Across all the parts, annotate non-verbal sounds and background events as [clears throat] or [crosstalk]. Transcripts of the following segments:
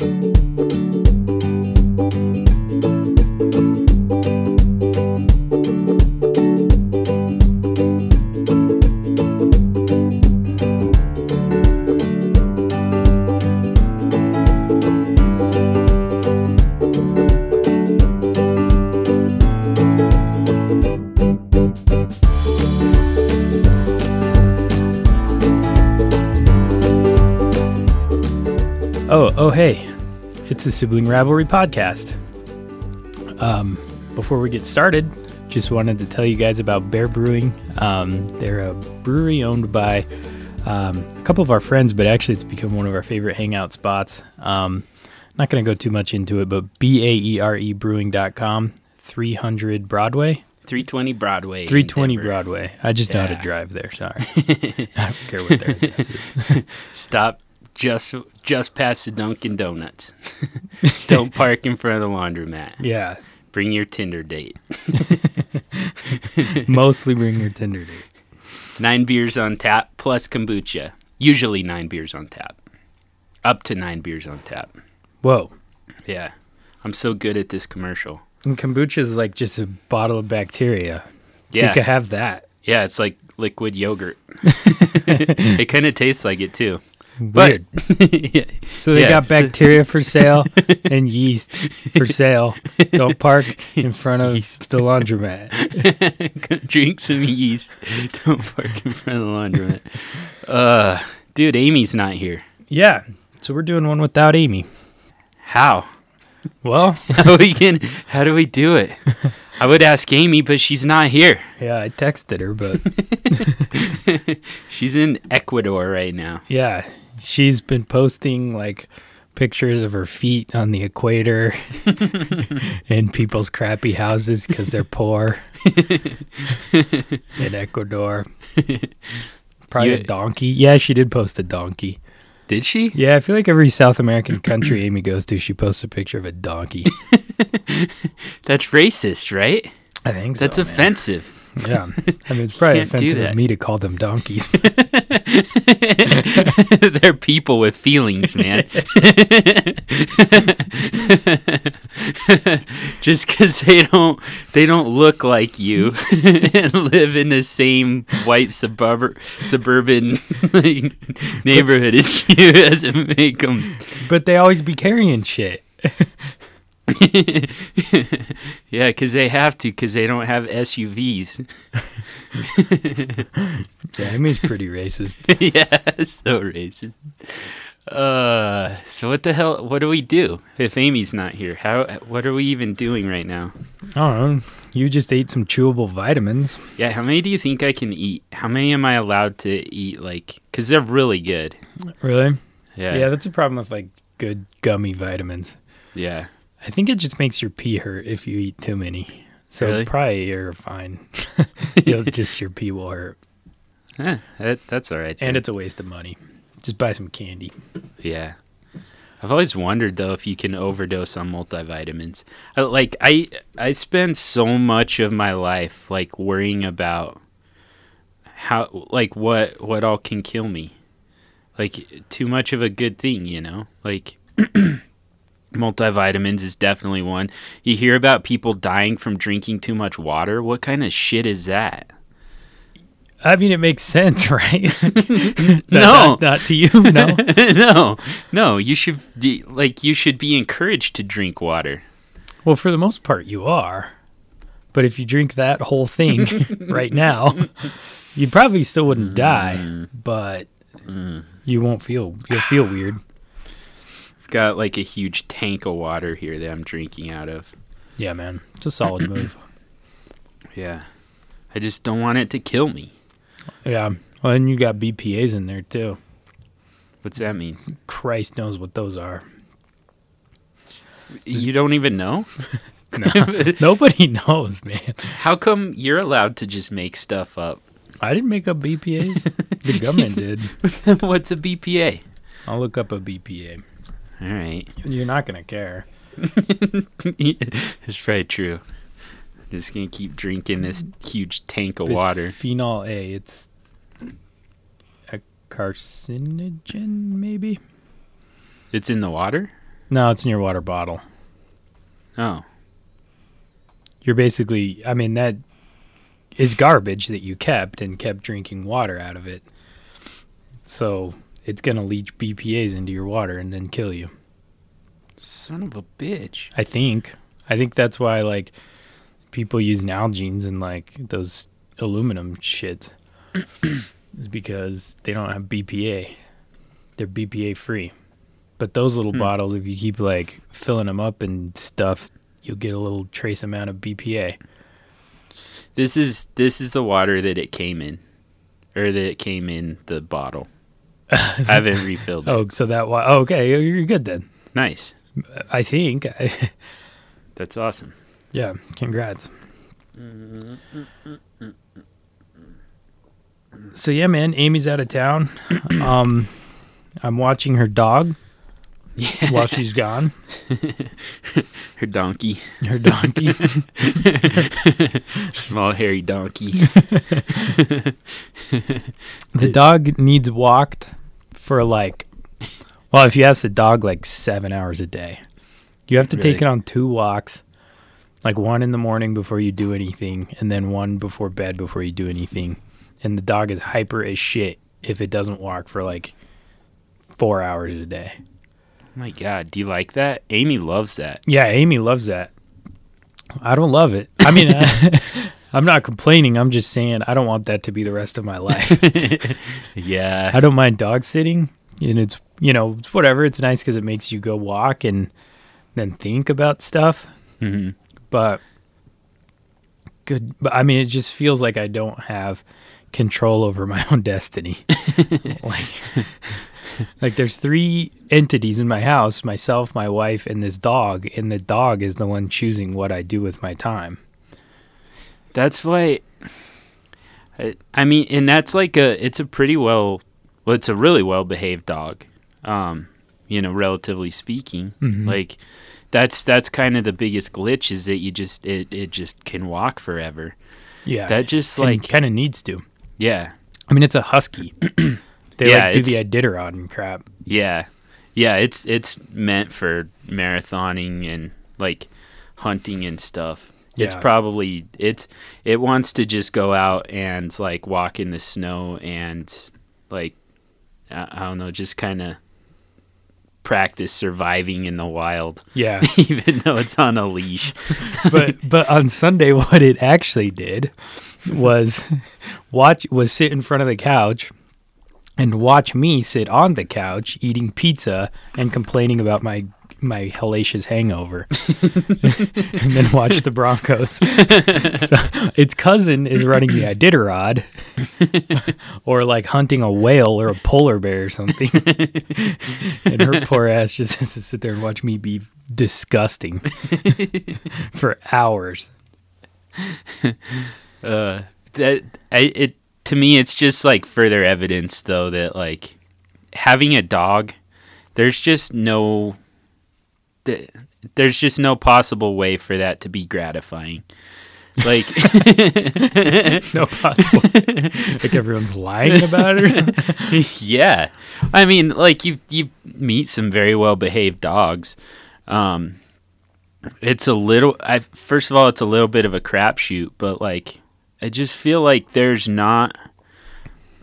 Oh, Sibling Rivalry Podcast. Um, before we get started, just wanted to tell you guys about Baere Brewing. Um, they're a brewery owned by um, a couple of our friends, but actually it's become one of our favorite hangout spots. Um, not going to go too much into it, but B A E R E brewing.com, 300 Broadway. 320 Broadway. 320 Broadway. I just know how to drive there. Sorry. [laughs] I don't care what their address is. [laughs] Stop just just past the Dunkin' Donuts. [laughs] Don't [laughs] park in front of the laundromat. Yeah. Bring your Tinder date. [laughs] Mostly bring your Tinder date. Nine beers on tap plus kombucha. Usually nine beers on tap. Up to nine beers on tap. Whoa. Yeah. I'm so good at this commercial. And kombucha is like just a bottle of bacteria. So Yeah. you can have that. Yeah, it's like liquid yogurt. it kind of tastes like it too. But Weird. [laughs] yeah, So they yeah, got so- bacteria for sale [laughs] and yeast for sale. Don't park in front of the laundromat. [laughs] drink some yeast. Don't park in front of the laundromat. Uh, dude, Amy's not here. Yeah. So we're doing one without Amy. How? Well, How we can? How do we do it? I would ask Amy, but she's not here. yeah, I texted her, but She's in Ecuador right now. yeah, she's been posting like pictures of her feet on the equator [laughs] in people's crappy houses because they're poor [laughs] in Ecuador. [laughs] Probably a donkey. Yeah, she did post a donkey. Did she? Yeah, I feel like every South American country Amy goes to, she posts a picture of a donkey. That's racist, right? I think That's so, man. offensive. Yeah, [laughs] I mean it's probably offensive of me to call them donkeys. [laughs] They're people with feelings, man. [laughs] Just because they don't they don't look like you and live in the same white suburb suburban like, neighborhood as you doesn't make them. but they always be carrying shit. [laughs] yeah, because they have to because they don't have SUVs. [laughs] Yeah, Amy's pretty racist. [laughs] yeah, so racist. Uh, so what the hell? What do we do if Amy's not here? How? What are we even doing right now? I don't know. You just ate some chewable vitamins. Yeah, how many do you think I can eat? How many am I allowed to eat? Like, cause they're really good. Really? Yeah, Yeah, that's a problem with like good gummy vitamins. yeah. I think it just makes your pee hurt if you eat too many. So Really? probably you're fine. [laughs] You'll just your pee will hurt, Eh, that, that's all right. and it's a waste of money. Just buy some candy. Yeah. I've always wondered though if you can overdose on multivitamins. I, like I I spend so much of my life like worrying about how like what what all can kill me. Like too much of a good thing, you know? Like [clears throat] multivitamins is definitely one. You hear about people dying from drinking too much water. What kind of shit is that? I mean, it makes sense, [laughs] right? [laughs] No. not, not to you. No. [laughs] no. No, you should be, like you should be encouraged to drink water. Well, for the most part, you are. But if you drink that whole thing right now, you probably still wouldn't die, mm. but mm. you won't feel. You'll feel weird. Got like a huge tank of water here that I'm drinking out of. Yeah, man, it's a solid move. [coughs] Yeah. I just don't want it to kill me. Yeah. Well, and you got BPA's in there too. What's that mean? Christ knows what those are. You don't even know? [laughs] [laughs] Nobody knows, man. How come you're allowed to just make stuff up? I didn't make up BPA's. the [laughs] government did. What's a BPA? I'll look up a BPA. All right. You're not gonna care. [laughs] it's probably true. I'm just going to keep drinking this huge tank of water. Phenol A. It's a carcinogen, maybe. It's in the water? No, it's in your water bottle. Oh, You're basically, I mean, that is garbage that you kept and kept drinking water out of it. So it's going to leach BPAs into your water and then kill you. son of a bitch. I think. I think that's why, like, people use Nalgene's and, like, those aluminum shit [clears throat] is because they don't have BPA. They're BPA free. But those little Hmm. bottles, if you keep, like, filling them up and stuff, you'll get a little trace amount of BPA. This is this is the water that it came in, or that it came in the bottle. [laughs] I haven't refilled it. Oh, so that why? Oh, okay, you're good then. Nice. I think. [laughs] That's awesome. yeah, congrats. So yeah, man, Amy's out of town. [coughs] um, I'm watching her dog Yeah. while she's [laughs] gone. Her donkey, Her donkey. small hairy donkey. the dog needs walked for like, well, if you ask the dog, like seven hours a day. You have to take it on two walks, like one in the morning before you do anything, and then one before bed before you do anything. And the dog is hyper as shit if it doesn't walk for like four hours a day. my God, do you like that? Amy loves that. Yeah, Amy loves that. I don't love it. I mean, [laughs] [laughs] I'm not complaining. I'm just saying I don't want that to be the rest of my life. [laughs] yeah. I don't mind dog sitting, and it's you know it's whatever. It's nice because it makes you go walk and then think about stuff. hmm But good. But I mean, it just feels like I don't have control over my own destiny. like, like there's three entities in my house: myself, my wife, and this dog. And the dog is the one choosing what I do with my time. That's why. I, I mean, and that's like a. It's a pretty well. Well, it's a really well behaved dog. Um, you know, relatively speaking, Mhm. like that's that's kind of the biggest glitch is that you just it it just can walk forever. Yeah, That just like kind of needs to. yeah I mean, it's a husky. [clears throat] they Yeah, like do the Iditarod and crap. yeah yeah. It's it's meant for marathoning and like hunting and stuff. It's probably it's it wants to just go out and like walk in the snow and like I, I don't know, just kind of practice surviving in the wild, Yeah. [laughs] even though it's on a leash. [laughs] but but on Sunday, [laughs] what it actually did was watch was sit in front of the couch and watch me sit on the couch eating pizza and complaining about my my hellacious hangover, [laughs] [laughs] and then watch the Broncos. [laughs] so its cousin is running the Iditarod, or like hunting a whale or a polar bear or something, and her poor ass just has to sit there and watch me be disgusting for hours. Uh, that I, it to me, it's just like further evidence though that like having a dog, there's just no, th- there's just no possible way for that to be gratifying. Like, [laughs] no possible. like everyone's lying about it. [laughs] yeah, I mean, like you you meet some very well behaved dogs. Um, it's a little. I first of all, it's a little bit of a crapshoot, but like, I just feel like there's not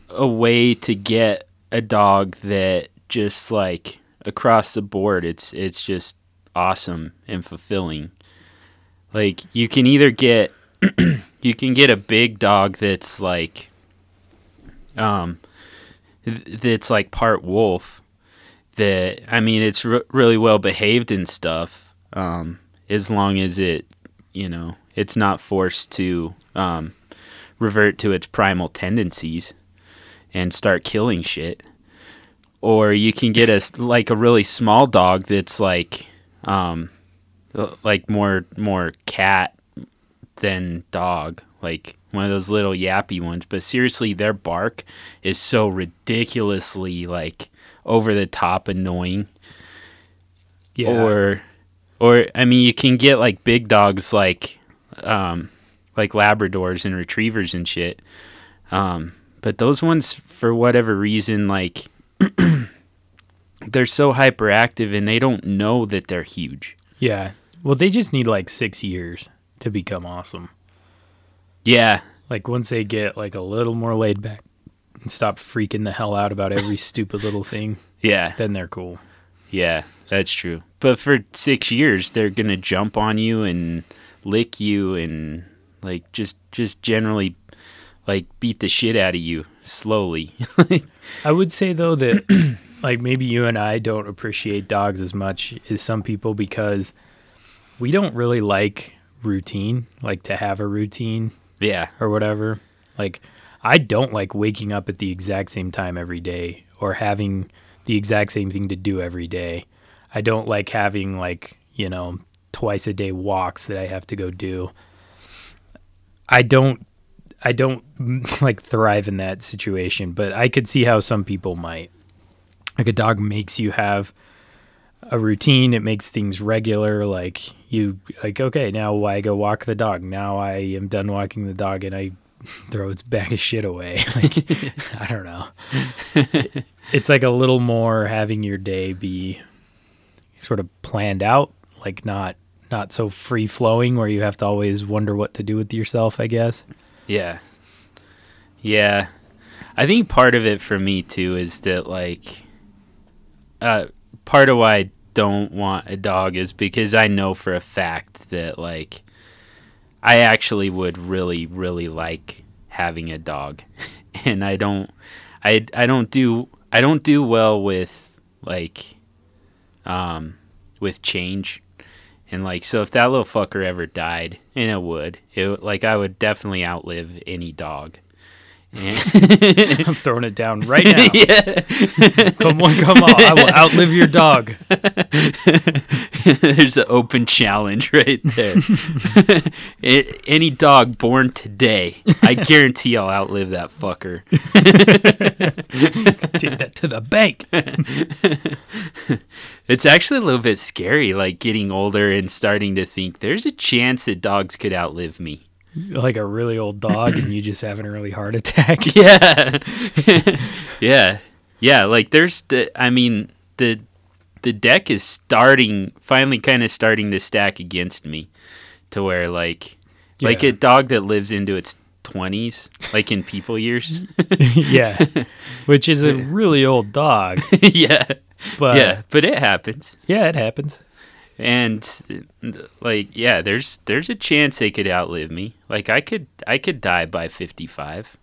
a way to get a dog that just like across the board. It's it's just awesome and fulfilling. Like you can either get [clears throat] you can get a big dog that's like um th- that's like part wolf that I mean it's re- really well behaved and stuff um as long as it you know it's not forced to um revert to its primal tendencies and start killing shit. Or you can get a like a really small dog that's like um uh, like more more cat than dog like one of those little yappy ones. But seriously their bark is so ridiculously like over the top annoying. Yeah. or or I mean you can get like big dogs like um like labradors and retrievers and shit um but those ones for whatever reason like [clears throat] they're so hyperactive and they don't know that they're huge. Yeah. Well, they just need like six years to become awesome. Yeah. Like once they get like a little more laid back and stop freaking the hell out about every [laughs] stupid little thing, Yeah. then they're cool. Yeah, that's true. But for six years, they're gonna jump on you and lick you and like just just generally like beat the shit out of you slowly. [laughs] I would say though that [clears throat] like maybe you and I don't appreciate dogs as much as some people because we don't really like routine, like to have a routine yeah, or whatever. Like I don't like waking up at the exact same time every day or having the exact same thing to do every day. I don't like having like, you know, twice a day walks that I have to go do. I don't I don't [laughs] like thrive in that situation, but I could see how some people might. Like a dog makes you have a routine, it makes things regular like you like okay, now I go walk the dog. Now I am done walking the dog and I [laughs] throw its bag of shit away. [laughs] Like I don't know. it's like a little more having your day be sort of planned out, like not not so free flowing where you have to always wonder what to do with yourself, I guess. yeah, yeah. I think part of it for me too is that like, uh, part of why I don't want a dog is because I know for a fact that like, I actually would really really like having a dog, [laughs] and I don't, I I don't do I don't do well with like, um, with change. And like, so if that little fucker ever died, and it would, it like I would definitely outlive any dog. I'm throwing it down right now. [laughs] yeah, Come on, come on. I will outlive your dog. [laughs] there's an open challenge right there. [laughs] A- any dog born today, I guarantee I'll outlive that fucker. Take that to the bank. It's actually a little bit scary, like getting older and starting to think there's a chance that dogs could outlive me. Like a really old dog and you just having a really heart attack. [laughs] Yeah. [laughs] yeah. Yeah, like there's the I mean the the deck is starting finally kind of starting to stack against me to where like like a dog that lives into its 20s like in people years. [laughs] yeah. Which is a really old dog. yeah. But yeah, but it happens. yeah, it happens. And like yeah, there's there's a chance they could outlive me. Like I could I could die by 55.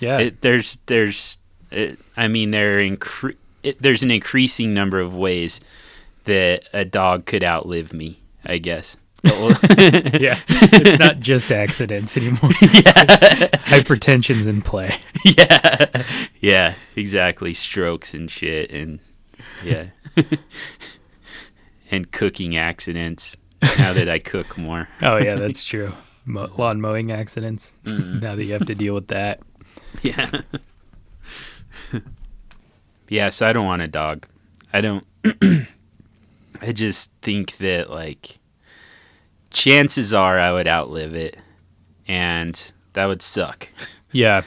Yeah. it, there's there's it, I mean there are incre- it, there's an increasing number of ways that a dog could outlive me. I guess. Oh, [laughs] yeah. It's not [laughs] just accidents anymore. [laughs] yeah, Hypertension's in play. yeah, yeah, exactly. Strokes and shit, and yeah, and cooking accidents. Now that I cook more, [laughs] Oh yeah, that's true. Mo- lawn mowing accidents. Now that you have to deal with that. [laughs] yeah, [laughs] yeah. So I don't want a dog. I don't. [clears throat] I just think that like chances are I would outlive it, and that would suck. Yeah.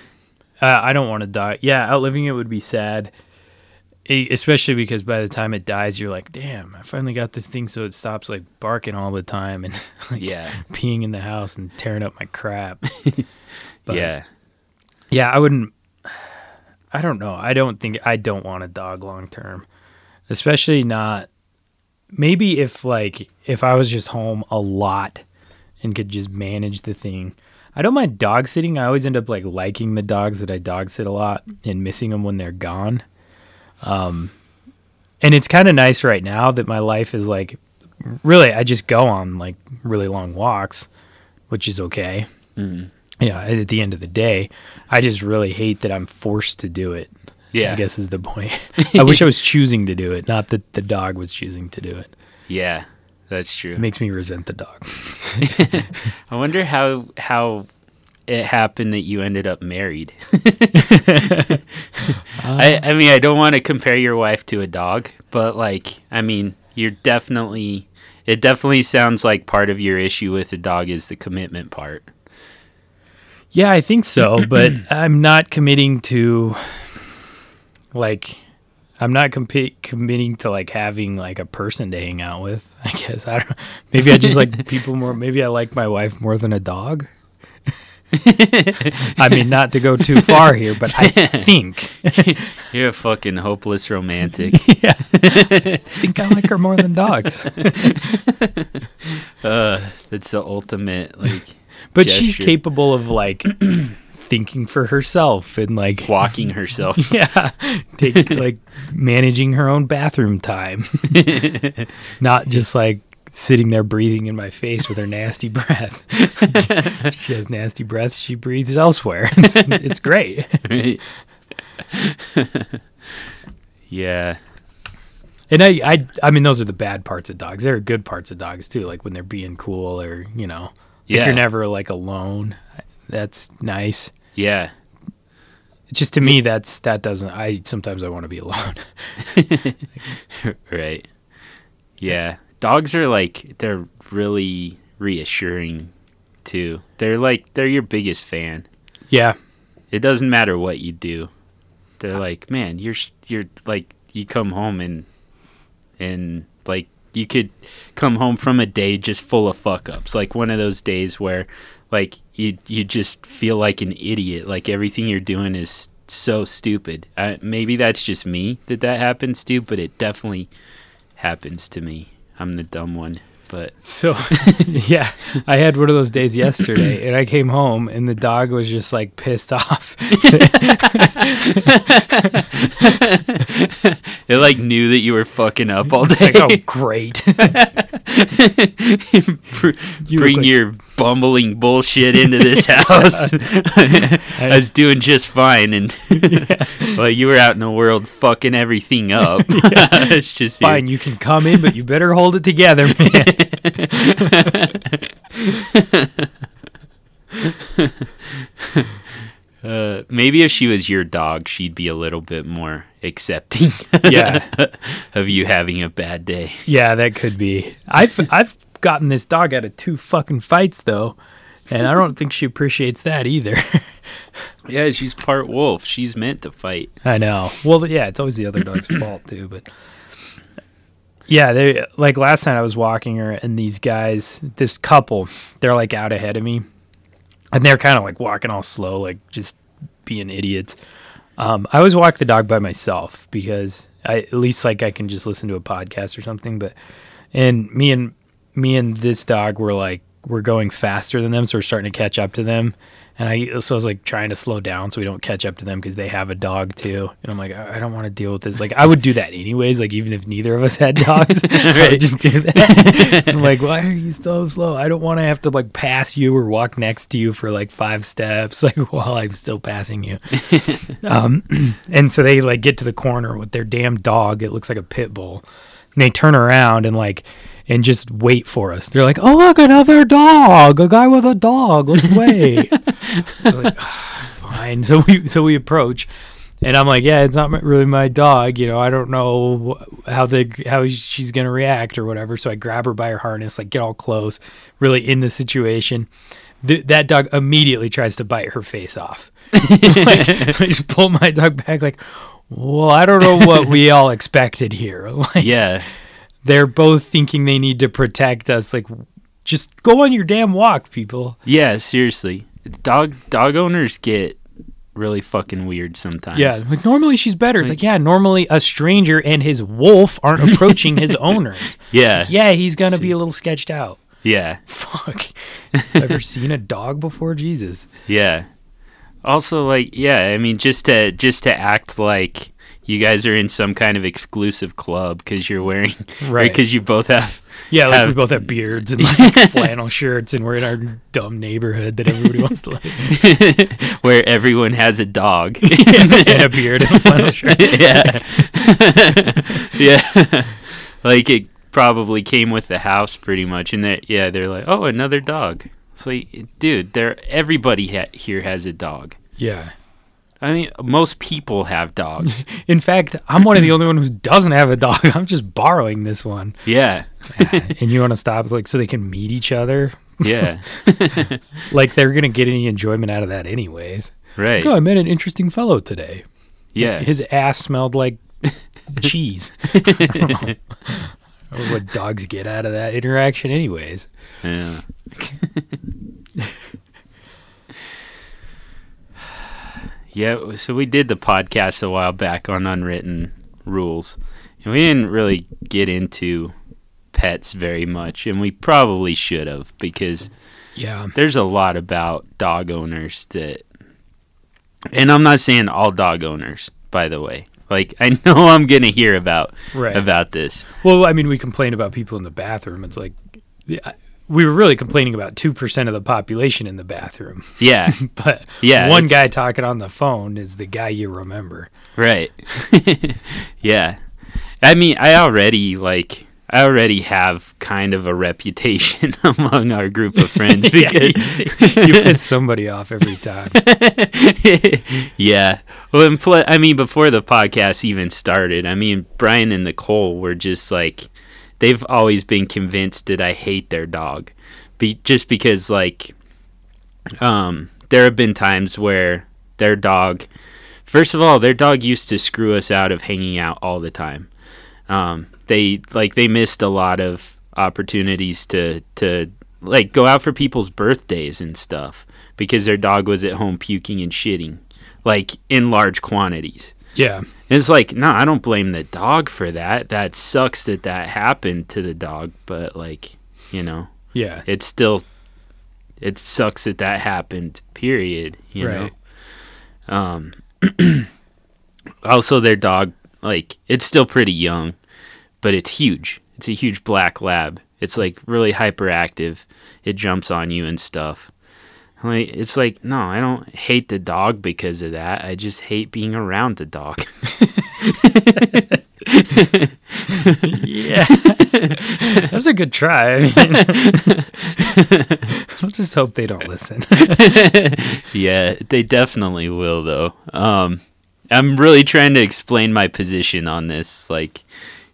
Uh, I don't want to die. Yeah, outliving it would be sad. Especially because by the time it dies, you're like, damn, I finally got this thing so it stops like barking all the time and [laughs] like Yeah, peeing in the house and tearing up my crap. [laughs] But- yeah, Yeah, I wouldn't. I don't know. I don't think I don't want a dog long term, especially not. Maybe if like if I was just home a lot and could just manage the thing. I don't mind dog sitting. I always end up like liking the dogs that I dog sit a lot and missing them when they're gone. Um, and it's kind of nice right now that my life is like really I just go on like really long walks, which is okay mm. yeah at the end of the day i just really hate that i'm forced to do it yeah, i guess is the point [laughs] i wish i was choosing to do it not that the dog was choosing to do it yeah. That's true. it makes me resent the dog [laughs] I wonder how how it happened that you ended up married. [laughs] [laughs] I uh. I mean I don't want to compare your wife to a dog, but like I mean you're definitely it definitely sounds like part of your issue with the dog is the commitment part. yeah i think so [clears throat] but i'm not committing to like I'm not compi- committing to like having like a person to hang out with. [laughs] I guess I don't. Maybe I just like people more. Maybe I like my wife more than a dog. [laughs] I mean, not to go too far here, but I [laughs] think, [laughs] You're a fucking hopeless romantic. yeah, I think I like her more than dogs. uh, that's the ultimate like But she's capable of like [clears throat] thinking for herself and like walking herself. yeah, take like managing her own bathroom time, not just like sitting there breathing in my face with her nasty [laughs] breath. [laughs] she has nasty breath. She breathes elsewhere. [laughs] It's, it's great. Yeah. And I, I, I mean, those are the bad parts of dogs. There are good parts of dogs too, like when they're being cool or you know, Yeah. you're never like alone. That's nice. Yeah. Just to me, that's that doesn't. I sometimes I want to be alone. right. Yeah. Dogs are like they're really reassuring too. They're like they're your biggest fan. yeah, It doesn't matter what you do. They're like, "Man, you're you're like you come home and and like you could come home from a day just full of fuck ups. Like one of those days where like you you just feel like an idiot. Like everything you're doing is so stupid. Uh, maybe that's just me that that happens to, but it definitely happens to me. I'm the dumb one, but [laughs] So, [laughs] yeah, I had one of those days yesterday, and I came home, and the dog was just like pissed [laughs] off. it like knew that you were fucking up all day. like, oh, great! Br- You bring like- your bumbling bullshit into this [laughs] house. [laughs] I was doing just fine, and [laughs] well, you were out in the world fucking everything up. it's just Fine, you can come in, but you better hold it together, man. Uh, maybe if she was your dog, she'd be a little bit more accepting. Yeah. of you having a bad day. yeah, that could be. I've I've gotten this dog out of two fucking fights though, and I don't think she appreciates that either. [laughs] Yeah, she's part wolf. She's meant to fight. I know. Well, yeah, it's always the other dog's [coughs] fault too, but yeah, they like last night I was walking her and these guys, this couple, they're like out ahead of me. And they're kind of like walking all slow, like just being idiots. Um, I always walk the dog by myself because I at least like I can just listen to a podcast or something, but and me and me and this dog were like we're going faster than them, so we're starting to catch up to them. And I so I was like trying to slow down so we don't catch up to them because they have a dog too. And I'm like, I I don't want to deal with this. Like I would do that anyways. Like even if neither of us had dogs, [laughs] I would just do that. [laughs] so I'm like, why are you so slow? I don't want to have to like pass you or walk next to you for like five steps, [laughs] like while I'm still passing you. um, [clears throat] and so they like get to the corner with their damn dog. It looks like a pit bull. And they turn around and like and just wait for us. They're like, "Oh, look, another dog! A guy with a dog. Let's [laughs] wait." Like, "Ah, "Fine." So we so we approach, and I'm like, "Yeah, it's not really my dog. You know, I don't know how the how she's gonna react or whatever." So I grab her by her harness, like get all close, really in the situation. Th- that dog immediately tries to bite her face off. [laughs] like, [laughs] so I just pull my dog back, like, "Well, I don't know what we all expected here." Like, Yeah. They're both thinking they need to protect us. Like, just go on your damn walk, people. Yeah, seriously. Dog dog owners get really fucking weird sometimes. Yeah, like normally she's better. It's like, yeah, normally a stranger and his wolf aren't approaching his [laughs] owners. Yeah. Yeah, he's gonna be a little sketched out. Yeah. Fuck. [laughs] Ever seen a dog before? Jesus. Yeah. Also like yeah, I mean just to just to act like you guys are in some kind of exclusive club cuz you're wearing Right. because you both have Yeah, like we both have beards and like [laughs] flannel shirts, and we're in our dumb neighborhood that everybody wants to live. [laughs] where everyone has a dog. [laughs] and a beard and a flannel shirt. yeah. yeah. like it probably came with the house pretty much and they yeah, they're like, "Oh, another dog." It's like, dude, there everybody ha- here has a dog. Yeah. I mean, most people have dogs. [laughs] In fact, I'm one of the only one who doesn't have a dog. [laughs] I'm just borrowing this one. yeah. [laughs] and you want to stop like so they can meet each other? Yeah. Like they're gonna get any enjoyment out of that anyways. Right. Oh, I met an interesting fellow today. Yeah. His ass smelled like cheese. what dogs get out of that interaction, anyways. Yeah. Yeah, so we did the podcast a while back on unwritten rules. And we didn't really get into pets very much, and we probably should have because Yeah. there's a lot about dog owners that and I'm not saying all dog owners, by the way. Like I know [laughs] I'm going to hear about Right. about this. Well, I mean, we complain about people in the bathroom. It's like yeah, we were really complaining about two percent of the population in the bathroom, Yeah. [laughs] but Yeah, one it's- guy talking on the phone is the guy you remember. Right. [laughs] yeah. I mean, I already like I already have kind of a reputation [laughs] among our group of friends Yeah, because you, you piss somebody off every time. yeah. Well, and pl- I mean, before the podcast even started, I mean, Brian and Nicole were just like, they've always been convinced that I hate their dog, be- just because like, um, there have been times where their dog, first of all, their dog used to screw us out of hanging out all the time. Um, they like they missed a lot of opportunities to to like go out for people's birthdays and stuff because their dog was at home puking and shitting like in large quantities. Yeah, And it's like, no, I don't blame the dog for that. That sucks that that happened to the dog, but like, you know, yeah, it's still it sucks that that happened. Period. You Right. know. Um. [clears throat] also, their dog, like, it's still pretty young, but it's huge. It's a huge black lab. It's like really hyperactive. It jumps on you and stuff. Like it's like no, I don't hate the dog because of that. I just hate being around the dog. [laughs] yeah. that was a good try. I mean, [laughs] I'll just hope they don't listen. [laughs] yeah, they definitely will though. Um I'm really trying to explain my position on this like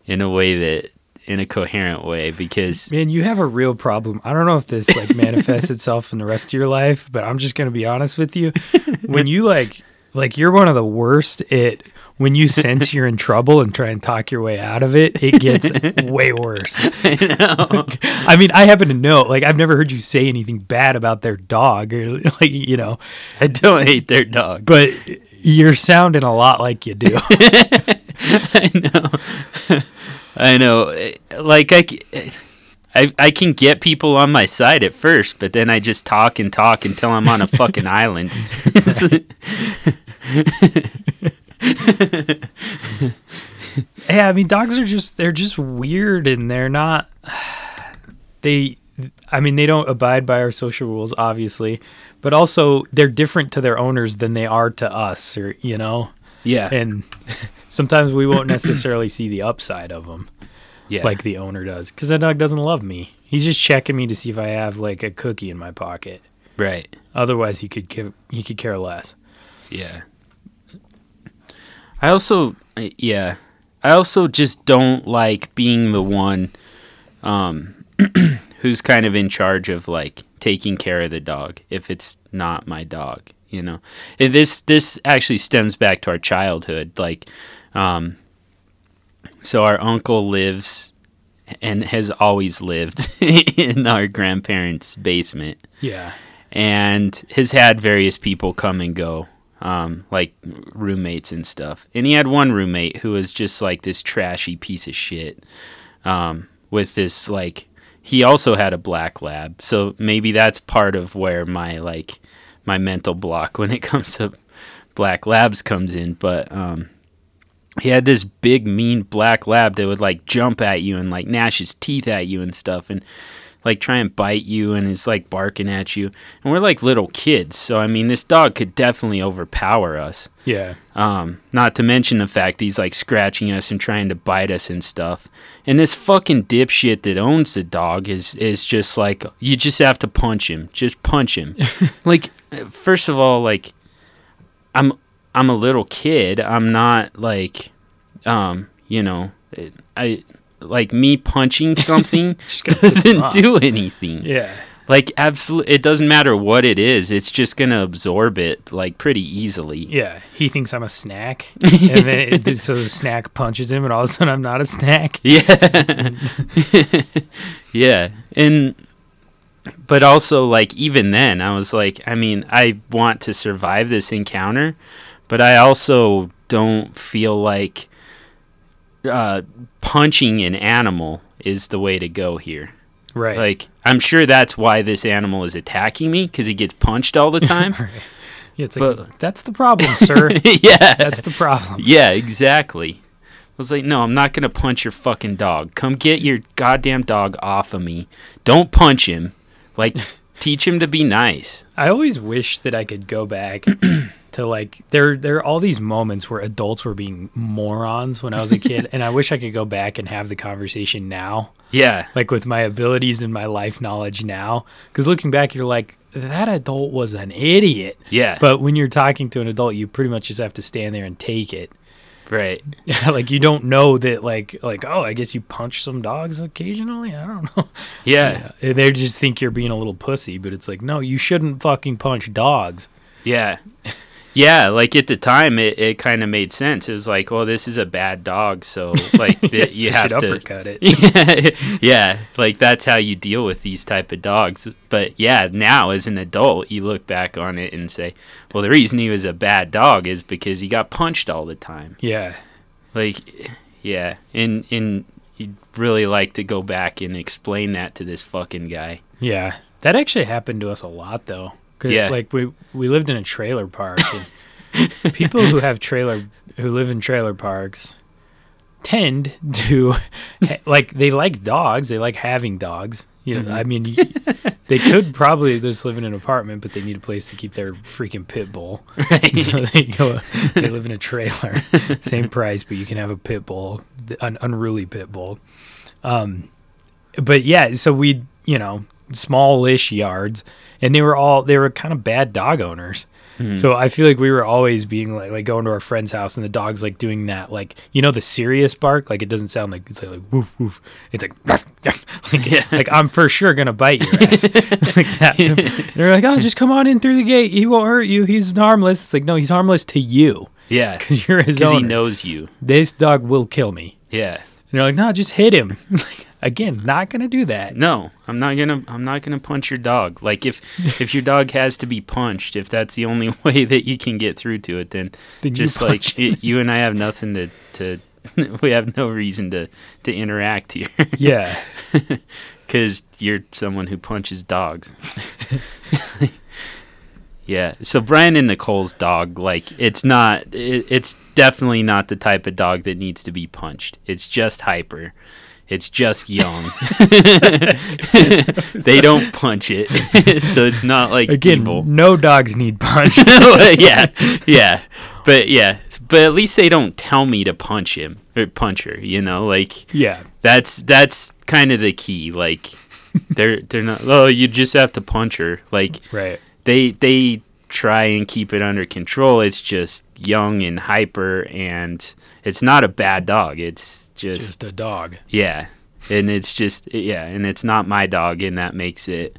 in a way that in a coherent way because Man, you have a real problem. I don't know if this like manifests [laughs] itself in the rest of your life, but I'm just gonna be honest with you. [laughs] When you like like you're one of the worst at when you sense you're in trouble and try and talk your way out of it, it gets [laughs] way worse. I mean, I happen to know, like I've never heard you say anything bad about their dog or like, you know, I don't hate their dog. but you're sounding a lot like you do. I know. I know. Like I, c- I, I can get people on my side at first, but then I just talk and talk until I'm on a fucking [laughs] island. Yeah, I mean, dogs are just they're just weird and they're not [sighs] they I mean, they don't abide by our social rules obviously, but also they're different to their owners than they are to us or, you know. Yeah. And sometimes we won't necessarily see the upside of them yeah. like the owner does cuz that dog doesn't love me. He's just checking me to see if I have like a cookie in my pocket. right. Otherwise, he could give, he could care less. Yeah. I also yeah. I also just don't like being the one um [clears throat] who's kind of in charge of like taking care of the dog if it's not my dog, you know. And this this actually stems back to our childhood like um so our uncle lives and has always lived [laughs] in our grandparents' basement Yeah. and has had various people come and go, um, like roommates and stuff. And he had one roommate who was just like this trashy piece of shit, um, with this like he also had a black lab, so maybe that's part of where my like my mental block when it [laughs] comes to black labs comes in. But um, he had this big mean black lab that would like jump at you and like gnash his teeth at you and stuff and like try and bite you and is like barking at you. And we're like little kids so i mean this dog could definitely overpower us. Yeah. um not to mention the fact he's like scratching us and trying to bite us and stuff. And this fucking dipshit that owns the dog is is just like you just have to punch him. Just punch him. [laughs] Like first of all like i'm i'm a little kid. I'm not like um you know i like me punching [laughs] something Just gotta piss him doesn't do anything Yeah. like absolutely it doesn't matter what it is it's just gonna absorb it like pretty easily Yeah, he thinks I'm a snack, [laughs] and then it, so the snack punches him, and all of a sudden I'm not a snack. [laughs] yeah yeah and but also like even then i was like i mean i want to survive this encounter but i also don't feel like uh, punching an animal is the way to go here Right. like i'm sure that's why this animal is attacking me because he gets punched all the [laughs] time Right. Yeah, it's like But- that's the problem, sir. [laughs] yeah That's the problem. [laughs] Yeah, exactly. I was like, no, I'm not gonna punch your fucking dog. Come get your goddamn dog off of me. Don't punch him. Like, teach him to be nice. I always wish that I could go back [clears throat] to like there there are all these moments where adults were being morons when I was a kid, [laughs] and I wish I could go back and have the conversation now, Yeah, like with my abilities and my life knowledge now. Because looking back, you're like that adult was an idiot. yeah, But when you're talking to an adult, you pretty much just have to stand there and take it. right. [laughs] like you don't know that like like oh I guess you punch some dogs occasionally. I don't know. [laughs] Yeah, Yeah, They just think you're being a little pussy, but it's like no, you shouldn't fucking punch dogs. yeah, yeah. Like at the time, it, it kind of made sense. It was like, well, this is a bad dog, so [laughs] like th- Yes, you have to. uppercut it. yeah, [laughs] yeah, like that's how you deal with these type of dogs. But yeah, now as an adult, you look back on it and say, well, the reason he was a bad dog is because he got punched all the time. Yeah, Like, yeah, and and you'd really like to go back and explain that to this fucking guy. yeah. That actually happened to us a lot though. Yeah. like we we lived in a trailer park, and [laughs] people who have trailer who live in trailer parks tend to [laughs] like they like dogs. They like having dogs. You know, Mhm. I mean, they could probably just live in an apartment, but they need a place to keep their freaking pit bull. Right? so they go they live in a trailer [laughs] same price but you can have a pit bull an unruly pit bull um but yeah so we you know smallish yards and they were all they were kind of bad dog owners. Mhm. so i feel like we were always being like like going to our friend's house and the dog's like doing that like you know the serious bark? Like it doesn't sound like it's like, like woof woof. It's like [laughs] like, Yeah. like i'm for sure gonna bite your ass. [laughs] Like that. They're like oh just come on in through the gate. He won't hurt you. He's harmless. It's like no he's harmless to you. Yeah, because you're his [laughs] because he knows you. this dog will kill me. Yeah. and they're like no just hit him. Like, again not gonna do that No, I'm not gonna. I'm not gonna punch your dog. Like if [laughs] if your dog has to be punched, if that's the only [laughs] way that you can get through to it, then Then just punch like y you and I have nothing to to. [laughs] we have no reason to to interact here yeah because you're someone who punches dogs. yeah. So Brian and Nicole's dog, like it's not. It, it's definitely not the type of dog that needs to be punched. It's just hyper. It's just young. [laughs] [laughs] they don't punch it, [laughs] so it's not like again evil. no dogs need punched yeah, yeah, but yeah, but at least they don't tell me to punch him or punch her. You know, like yeah that's that's kind of the key. Like they're they're not. Oh, you just have to punch her. Like right they they try and keep it under control. It's just young and hyper, and it's not a bad dog. It's just, just a dog yeah, and it's just yeah, and it's not my dog, and that makes it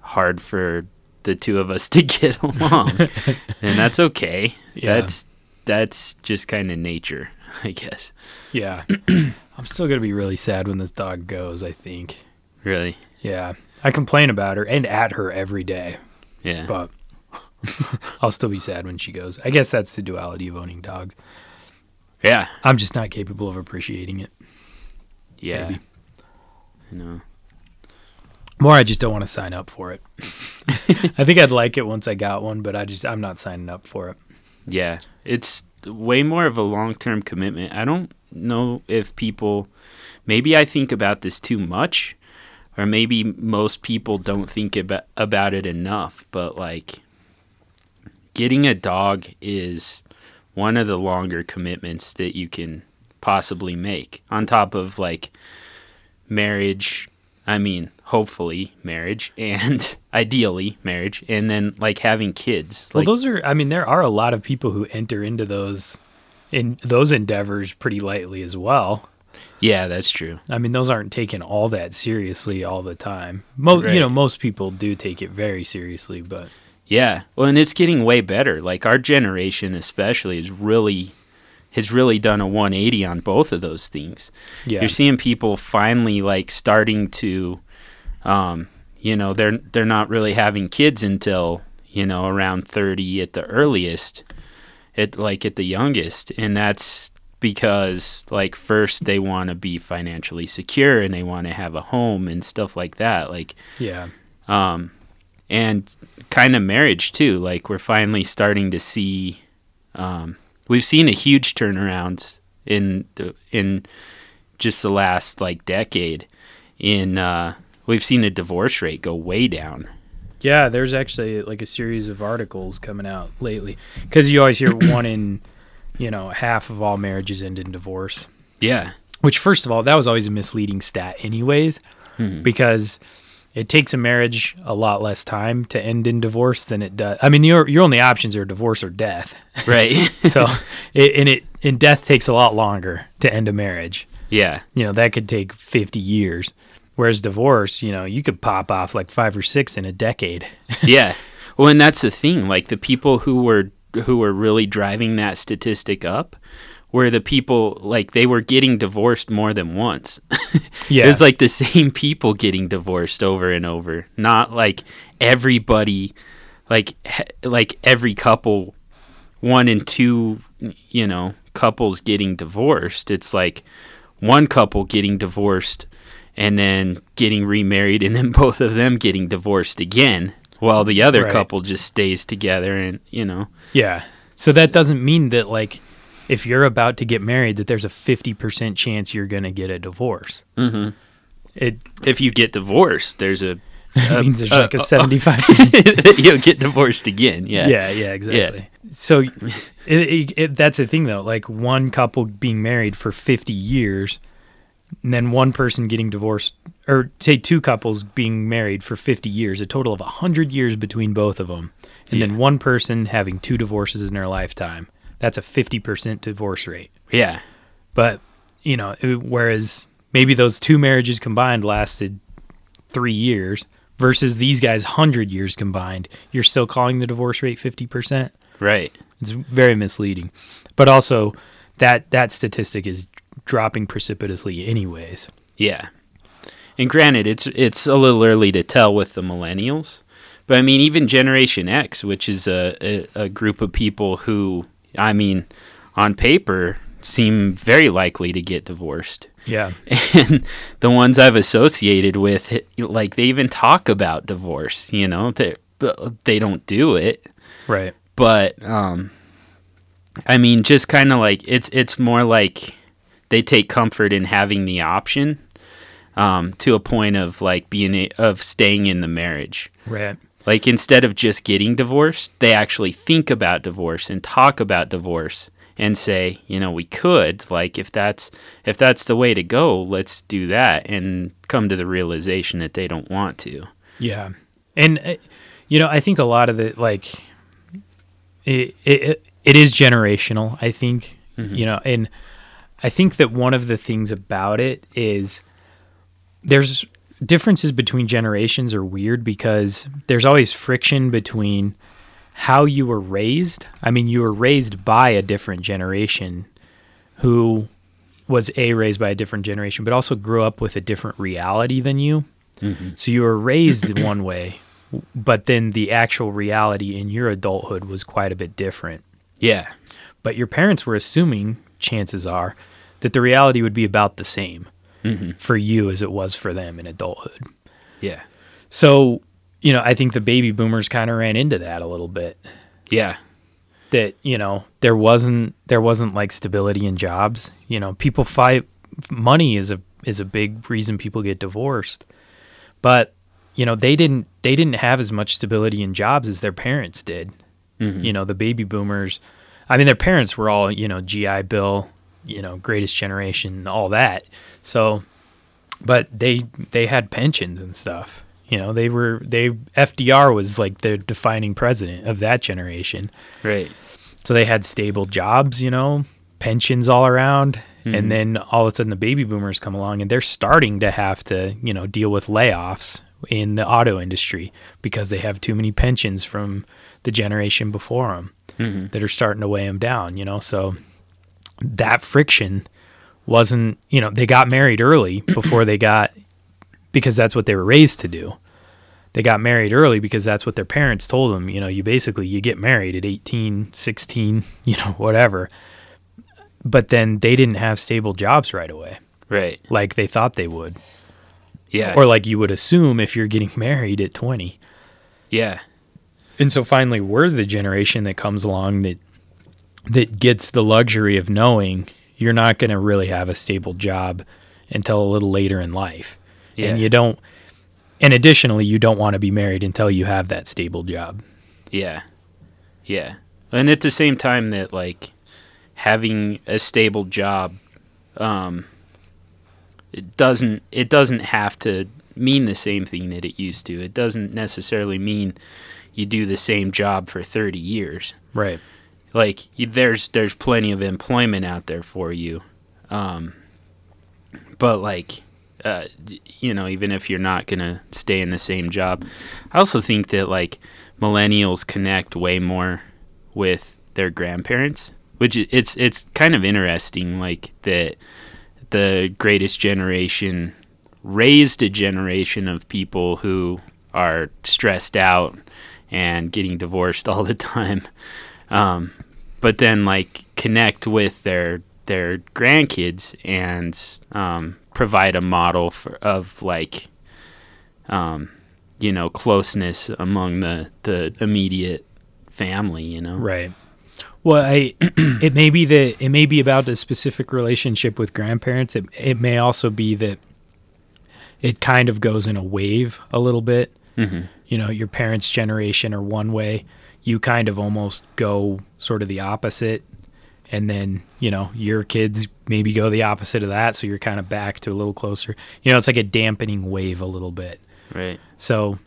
hard for the two of us [laughs] to get along, [laughs] and that's okay. Yeah. That's that's just kind of nature, I guess. yeah [clears throat] i'm still gonna be really sad when this dog goes i think Really, yeah i complain about her and at her every day yeah, but [laughs] I'll still be sad when she goes. I guess that's the duality of owning dogs. Yeah, I'm just not capable of appreciating it. yeah. Maybe. You know. More, I just don't want to sign up for it. [laughs] I think I'd like it once I got one, but I just I'm not signing up for it. Yeah, it's way more of a long term commitment. I don't know if people, maybe I think about this too much, or maybe most people don't think about, about it enough. But like, getting a dog is one of the longer commitments that you can possibly make, on top of like marriage. I mean, hopefully marriage and [laughs] ideally marriage, and then like having kids. Well, Like, those are I mean there are a lot of people who enter into those in those endeavors pretty lightly as well. Yeah, that's true. I mean, those aren't taken all that seriously all the time. Mo- Right. You know, most people do take it very seriously, but Yeah. Well, and it's getting way better. Like our generation especially is really has really done a 180 on both of those things. yeah, You're seeing people finally like starting to um you know, they're they're not really having kids until, you know, around 30 at the earliest. At like at the youngest, and that's because like first they want to be financially secure and they want to have a home and stuff like that. Like yeah, um, and kind of marriage too. Like we're finally starting to see, um, we've seen a huge turnaround in the in just the last like decade. In uh, we've seen the divorce rate go way down. yeah. There's actually like a series of articles coming out lately because you always hear one in, you know, half of all marriages end in divorce. Yeah, Which, first of all, that was always a misleading stat, anyways, Mhm. because it takes a marriage a lot less time to end in divorce than it does. I mean, your your only options are divorce or death. [laughs] right. So, it, and it and death takes a lot longer to end a marriage. yeah, You know, that could take fifty years, whereas divorce, you know, you could pop off like five or six in a decade. [laughs] yeah. Well, and that's the thing. Like the people who were who were really driving that statistic up were the people like they were getting divorced more than once. [laughs] Yeah, It's like the same people getting divorced over and over, not like everybody, like like every couple, one and two, you know, couples getting divorced. It's like one couple getting divorced and then getting remarried, and then [laughs] both of them getting divorced again, while the other Right. couple just stays together, and you know, Yeah. So that doesn't mean that like if you're about to get married that there's a 50% chance you're going to get a divorce. hmm It, if you get divorced, there's a [laughs] it means there's uh, like a uh, [laughs] 75% [laughs] you'll get divorced again. Yeah. yeah, yeah, exactly. So it, it, it, that's the thing though, like one couple being married for 50 years and then one person getting divorced or say two couples being married for 50 years, a total of 100 years between both of them. And Yeah. then one person having two divorces in their lifetime. That's a 50% divorce rate. Yeah. But you know, it- whereas maybe those two marriages combined lasted three years versus these guys hundred years combined, you're still calling the divorce rate fifty percent. Right. It's very misleading. But also, that that statistic is dropping precipitously, anyways. Yeah. And granted, it's it's a little early to tell with the millennials, but I mean, even Generation X, which is a, a, a group of people who, I mean, on paper, seem very likely to get divorced. Yeah, [laughs] And the ones I've associated with, like they even talk about divorce. You know, they they don't do it, right. but um, I mean, just kind of like it's it's more like they take comfort in having the option um, to a point of like being a, of staying in the marriage. Right. Like instead of just getting divorced, they actually think about divorce and talk about divorce and say, you know, we could like if that's if that's the way to go, let's do that and come to the realization that they don't want to. Yeah, and uh, you know, I think a lot of the like, it it, it is generational. I think you know, and I think that one of the things about it is there's differences between generations are weird because there's always friction between how you were raised. I mean, you were raised by a different generation who was a raised by a different generation, but also grew up with a different reality than you. Mm-hmm. So you were raised in [coughs] one way, but then the actual reality in your adulthood was quite a bit different. Yeah. But your parents were assuming, chances are, that the reality would be about the same Mm-hmm. for you as it was for them in adulthood. Yeah. So, you know, I think the baby boomers kind of ran into that a little bit. Yeah. That, you know, there wasn't there wasn't like stability in jobs. You know, people fight money is a is a big reason people get divorced. But, you know, they didn't they didn't have as much stability in jobs as their parents did. Mm-hmm. You know, the baby boomers I mean their parents were all, you know, GI Bill, you know, greatest generation, all that. So but they they had pensions and stuff. You know, they were they FDR was like the defining president of that generation. Right. So they had stable jobs, you know, pensions all around, Mhm. And then all of a sudden the baby boomers come along and they're starting to have to, you know, deal with layoffs in the auto industry because they have too many pensions from the generation before them Mhm. that are starting to weigh them down, you know. So that friction wasn't, you know, they got married early [clears throat] before they got because that's what they were raised to do. They got married early because that's what their parents told them, you know, you basically you get married at 18, 16, [laughs] you know, whatever. But then they didn't have stable jobs right away Right. like they thought they would. Yeah. Or like you would assume if you're getting [laughs] married at 20. yeah. And so finally we're the generation that comes along that that gets the luxury of knowing you're not going to really have a stable job until a little later in life. Yeah. And you don't and additionally you don't want to be married until you have that stable job. Yeah. Yeah. And at the same time that like having a stable job um it doesn't it doesn't have to mean the same thing that it used to. It doesn't necessarily mean you do the same job for 30 years. Right. Like there's there's plenty of employment out there for you. Um but like uh, you know, even if you're not gonna stay in the same job, I also think that like millennials connect way more with their grandparents, which it's it's kind of interesting. Like that, the greatest generation raised a generation of people who are stressed out and getting divorced [laughs] all the time, um, but then like connect with their their grandkids and um, provide a model for, of like um, you know closeness among the the immediate family you know Right. Well, I [clears throat] it may be that it may be about a specific relationship with grandparents. It it may also be that it kind of goes in a wave a little bit. hmm You know, your parents' generation are one way. You kind of almost go sort of the opposite, and then you know your kids maybe go the opposite of that. So you're kind of back to a little closer. You know, it's like a dampening wave a little bit. right So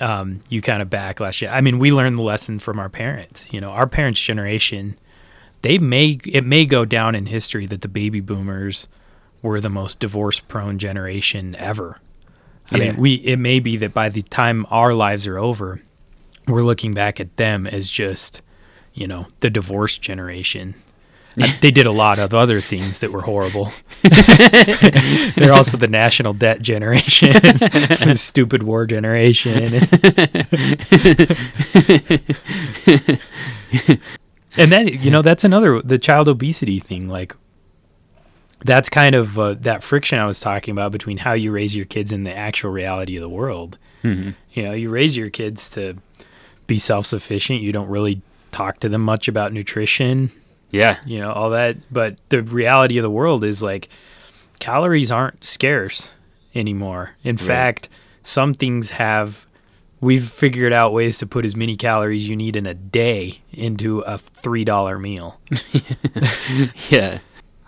um, you kind of backlash it. I mean, we learned the lesson from our parents. You know, our parents' generation, they may it may go down in history that the baby boomers were the most divorce prone generation ever. I Yeah. mean, we it may be that by the time our lives are over, we're looking back at them as just, you know, the divorce generation. Uh, they did a lot of other things that were horrible. [laughs] They're also the national debt generation, [laughs] the stupid war generation. [laughs] and then, you know, that's another, the child obesity thing. Like, that's kind of uh, that friction I was talking about between how you raise your kids and the actual reality of the world. hmm You know, you raise your kids to be self sufficient. You don't really talk to them much about nutrition. Yeah. You know all that. But the reality of the world is like calories aren't scarce anymore. In fact some things have we've figured out ways to put as many calories you need in a day into a three dollar meal. [laughs] Yeah.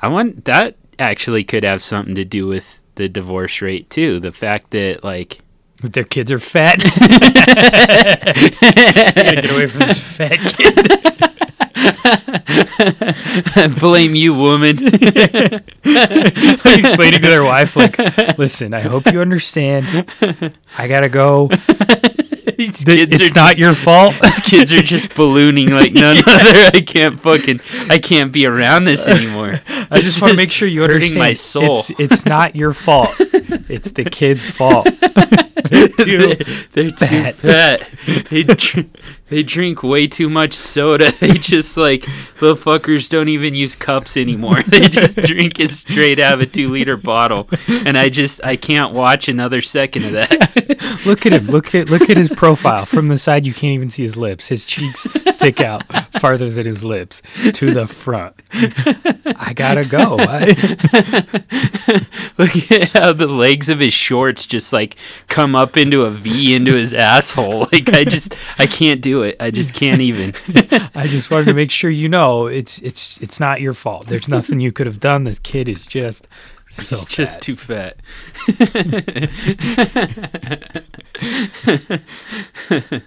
I want that actually could have something to do with the divorce rate too. The fact that like That their kids are fat. [laughs] Gotta get away from this fat kid. [laughs] Blame you woman. [laughs] Explaining to their wife like listen i hope you understand. I gotta go These Th- kids it's are not just- your fault [laughs] These kids are just ballooning like [laughs] none other. I can't fucking. I can't be around this [laughs] anymore. I just want to make sure you understand. my soul. It's, it's not your fault. It's the kid's fault. they're Too they're too fat. They dr- they drink way too much soda. [laughs] They [laughs] just like little fuckers don't even use cups anymore. [laughs] They just drink it straight out of a two liter bottle, and I just I can't watch another second of that. look at him. Look at look at his profile from the side. You can't even see his lips. His cheeks stick out farther than his lips to the front. I gotta go. I, Look at how the legs of his shorts just like come up into a V into his asshole. Like I just I can't do it. I just can't even. [laughs] I just wanted to make sure you know it's it's it's not your fault. There's nothing you could have done. This kid is just so He's just too fat. [laughs]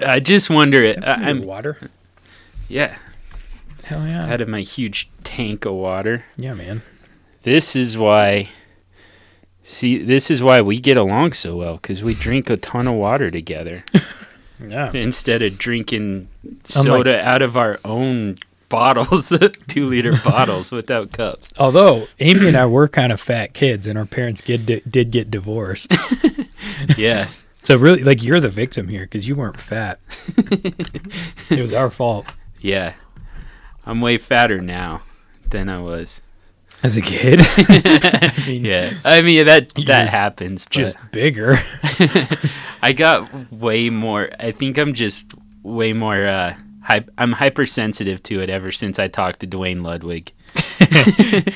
I just wonder. I, I'm water. yeah. Hell yeah. out of my huge tank of water. yeah, man. This is why. See, this is why we get along so well because we drink a ton of water together [laughs] Yeah. instead of drinking soda out of our own bottles, [laughs] two liter [laughs] bottles without cups. Although Amy and I were kind of fat kids, and our parents did did get divorced, [laughs] Yeah, so really, like you're the victim here because you weren't fat. it was our fault yeah. I'm way fatter now than I was. As a kid. [laughs] I [laughs] mean, Yeah, I mean that that happens. But just bigger. [laughs] I got way more. I think I'm just way more. Uh, hy- I'm hypersensitive to it ever since I talked to Duane Ludwig.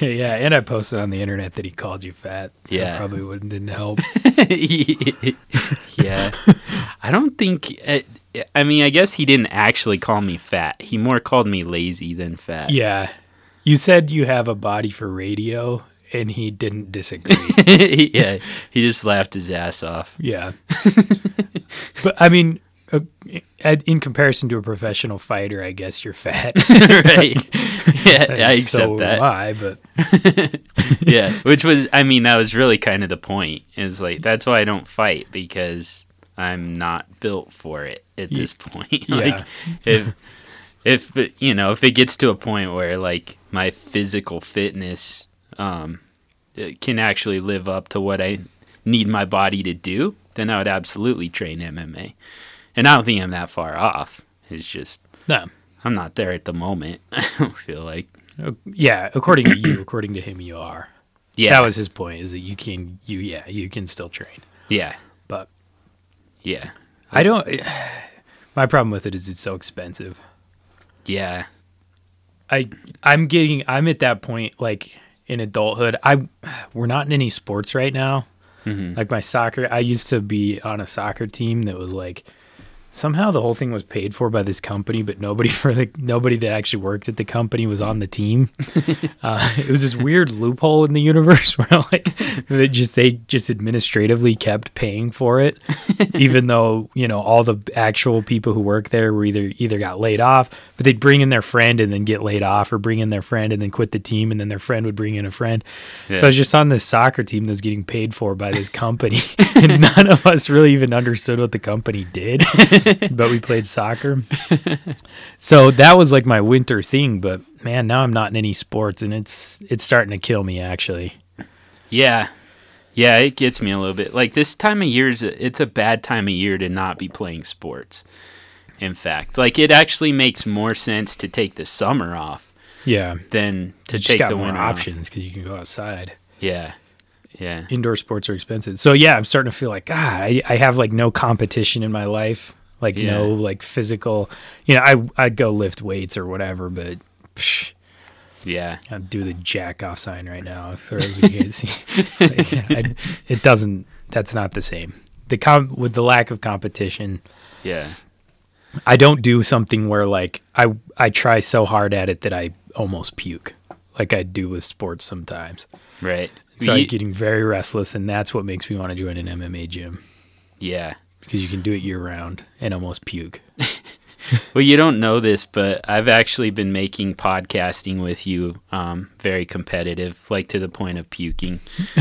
yeah, and I posted on the internet that he called you fat. That Yeah. probably wouldn't didn't help. yeah, I don't think. It, I mean, I guess he didn't actually call me fat. He more called me lazy than fat. Yeah, you said you have a body for radio, and he didn't disagree. [laughs] yeah, he just laughed his ass off. yeah, [laughs] but I mean, uh, in comparison to a professional fighter, I guess you're fat. [laughs] right? Yeah, I accept so that. I, but yeah, which was, I mean, that was really kind of the point. Is like that's why I don't fight because I'm not built for it at this point. yeah. like if if it- you know if it gets to a point where like my physical fitness um it can actually live up to what I need my body to do, then I would absolutely train MMA. And I don't think I'm that far off. It's just no. I'm not there at the moment. [laughs] I don't feel like. Uh, Yeah, according to you, according to him, you are. Yeah. That was his point. Is that you can you yeah you can still train, yeah. but Yeah. I don't. [sighs] My problem with it is it's so expensive. Yeah. I I'm getting I'm at that point like in adulthood. I we're not in any sports right now. Mhm. Like my soccer, I used to be on a soccer team that was like somehow the whole thing was paid for by this company, but nobody [laughs] for the nobody that actually worked at the company was on the team. [laughs] uh, [laughs] it was this weird loophole in the universe where like they just they just administratively kept paying for it, even though you know all the actual people who work there were either either got laid off, but they'd bring in their friend and then get laid off, or bring in their friend and then quit the team, and then their friend would bring in a friend. Yeah. So I was just on this soccer team that was getting paid for by this company, and none of us really even understood what the company did, [laughs] but we played soccer. [laughs] So that was like my winter thing. But man, now I'm not in any sports, and it's it's starting to kill me actually. Yeah. Yeah, it gets me a little bit. Like this time of year is a, it's a bad time of year to not be playing sports. In fact, like it actually makes more sense to take the summer off Yeah, than to you just take got the more winter options because you can go outside. Yeah. Yeah. Indoor sports are expensive. So yeah, I'm starting to feel like God, I, I have like no competition in my life, like no like physical. You know, I I'd go lift weights or whatever, but. Psh, Yeah. I'd do the jack off sign right now if there was a can't. Like, [laughs] I, it doesn't. That's not the same. The com with the lack of competition, Yeah. I don't do something where like I I try so hard at it that I almost puke, like I do with sports sometimes. Right. So You- I'm getting very restless, and that's what makes me want to join an MMA gym yeah. Because you can do it year round and almost puke. [laughs] Well, you don't know this, but I've actually been making podcasting with you um, very competitive, like to the point of puking. [laughs] [laughs]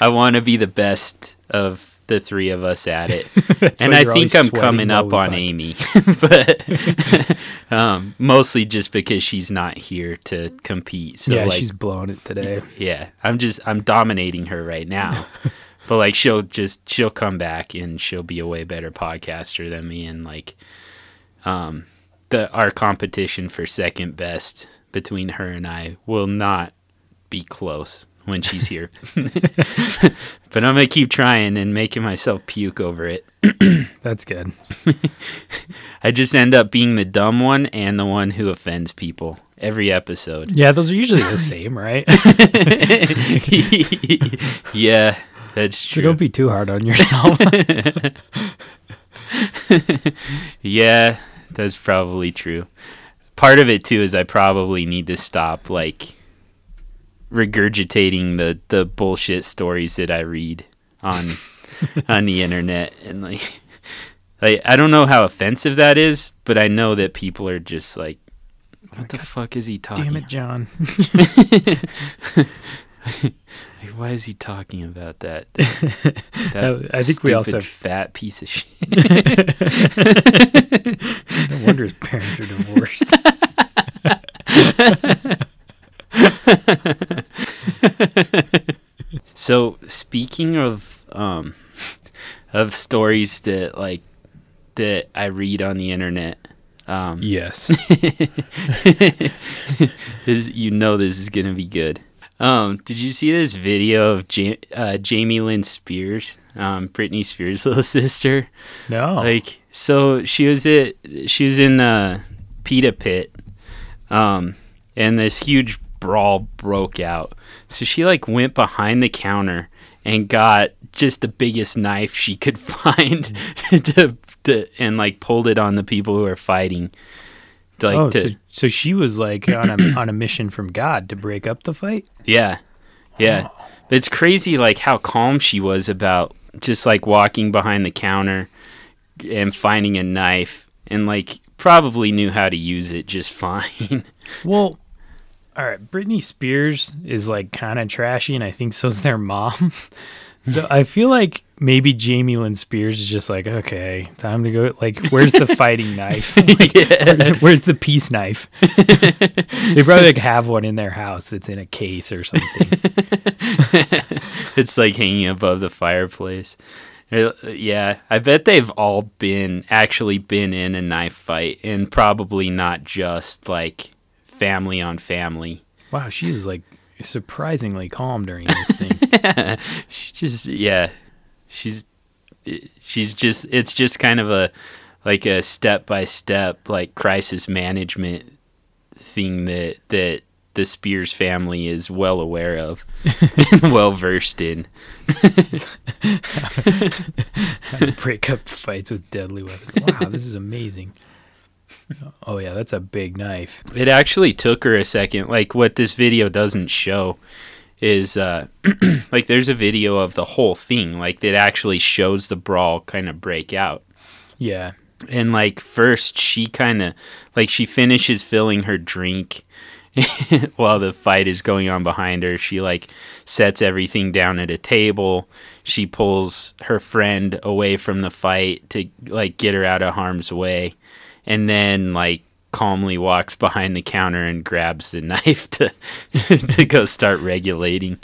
I want to be the best of the three of us at it, and I think I'm coming up on Amy, but um, mostly just because she's not here to compete. So yeah, like, she's blowing it today. yeah, I'm just I'm dominating her right now. But like she'll just she'll come back and she'll be a way better podcaster than me and like um the our competition for second best between her and I will not be close when she's here. [laughs] [laughs] but I'm going to keep trying and making myself puke over it. [coughs] That's good. [laughs] I just end up being the dumb one and the one who offends people every episode. Yeah, those are usually the same, right? yeah, that's so true. don't be too hard on yourself. [laughs] Yeah, that's probably true. Part of it too is I probably need to stop like regurgitating the the bullshit stories that I read on [laughs] on the internet and like like I don't know how offensive that is, but I know that people are just like What the fuck is he talking? Damn it, John. [laughs] Why is he talking about [laughs] that? That I think we also stupid fat piece of shit. [laughs] [laughs] no wonder his parents are divorced. So speaking of um of stories that like that I read on the internet, um yes. this, you know this is gonna be good. Um, did you see this video of ja- uh, Jamie Lynn Spears, um, Britney Spears' [laughs] little sister? No. Like, so she was at she was in uh, Pita Pit, um, and this huge brawl broke out. So she like went behind the counter and got just the biggest knife she could [laughs] find [laughs] to, to and like pulled it on the people who were fighting. Like, oh, to, so, so she was like on a on a mission from God to break up the fight. Yeah. Yeah. Oh. But it's crazy like how calm she was about just like walking behind the counter and finding a knife and like probably knew how to use it just [laughs] fine. Well, all right. Britney Spears is like kind of trashy, and I think so's their mom. [laughs] so I feel like maybe Jamie Lynn Spears is just like, okay, time to go. Like, where's the fighting [laughs] knife? Like, where's, where's the peace knife? they probably like have one in their house that's in a case or something. [laughs] it's like hanging above the fireplace. Uh, Yeah, I bet they've all been actually been in a knife fight and probably not just like family on family. Wow, she is like surprisingly calm during this thing. [laughs] she's just yeah she's she's just it's just kind of a like a step by step like crisis management thing that that the Spears family is well aware of [laughs] and well versed in. How to break up fights with deadly weapons. Wow, this is amazing. Oh yeah, that's a big knife. It actually took her a second. Like what this video doesn't show is uh [clears throat] like there's a video of the whole thing like that actually shows the brawl kind of break out. Yeah. and like first she kind of like she finishes filling her drink [laughs] while the fight is going on behind her she like sets everything down at a table she pulls her friend away from the fight to like get her out of harm's way and then like calmly walks behind the counter and grabs the [laughs] knife to to go start regulating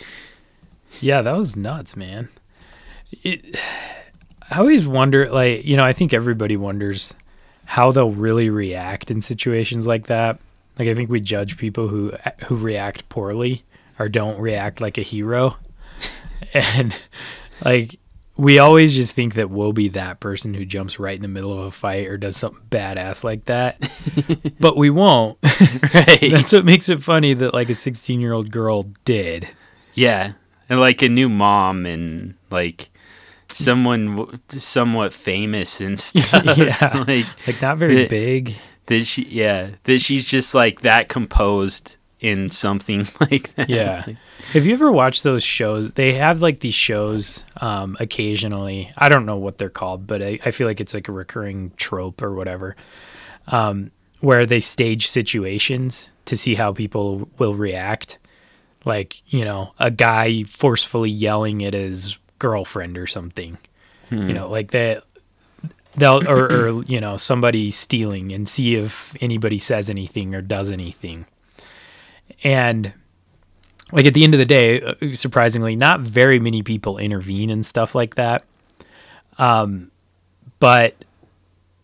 Yeah, that was nuts, man. It, I always wonder, like, you know, I think everybody wonders how they'll really react in situations like that. Like, I think we judge people who who react poorly or don't react like a hero, [laughs] and like we always just think that we'll be that person who jumps right in the middle of a fight or does something badass like that, [laughs] but we won't. [laughs] right That's what makes it funny that like a 16 year old girl did. Yeah, and like a new mom and like someone w- somewhat famous and [laughs] stuff. Yeah. like Like not very Yeah. big. that she, yeah, that she's just like that composed in something [laughs] like that. Yeah. Have you ever watched those shows? They have like these shows um, occasionally. I don't know what they're called, but I, I feel like it's like a recurring trope or whatever, um, where they stage situations to see how people will react. Like, you know, a guy forcefully yelling at his girlfriend or something. You know, like that. They'll or, or you know somebody stealing and see if anybody says anything or does anything. And like at the end of the day, uh, surprisingly, not very many people intervene and stuff like that. Um, but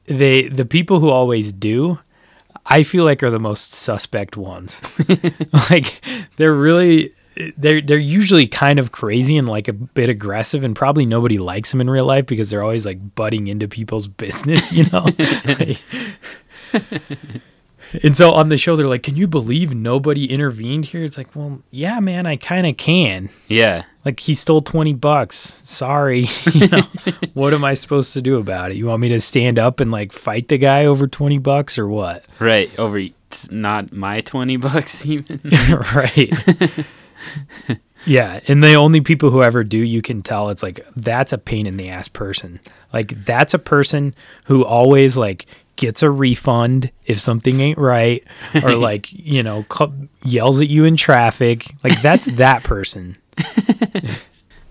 they the people who always do, I feel like are the most suspect ones. [laughs] like they're really they're they're usually kind of crazy and like a bit aggressive and probably nobody likes them in real life because they're always like butting into people's [laughs] business, you know. [laughs] Like- [laughs] and so on the show they're like, "Can you believe nobody intervened here?" It's like, "Well, yeah, man, I kind of can." yeah, Like he stole 20 bucks. Sorry. [laughs] you know, [laughs] what am I supposed to do about it? You want me to stand up and like fight the guy over 20 bucks or what? right. Over not my twenty bucks even. right. yeah, and the only people who ever do you can tell it's like that's a pain in the ass person. Like that's a person who always like gets a refund if something ain't right or [laughs] like, you know, cu- yells at you in traffic. Like that's [laughs] that person.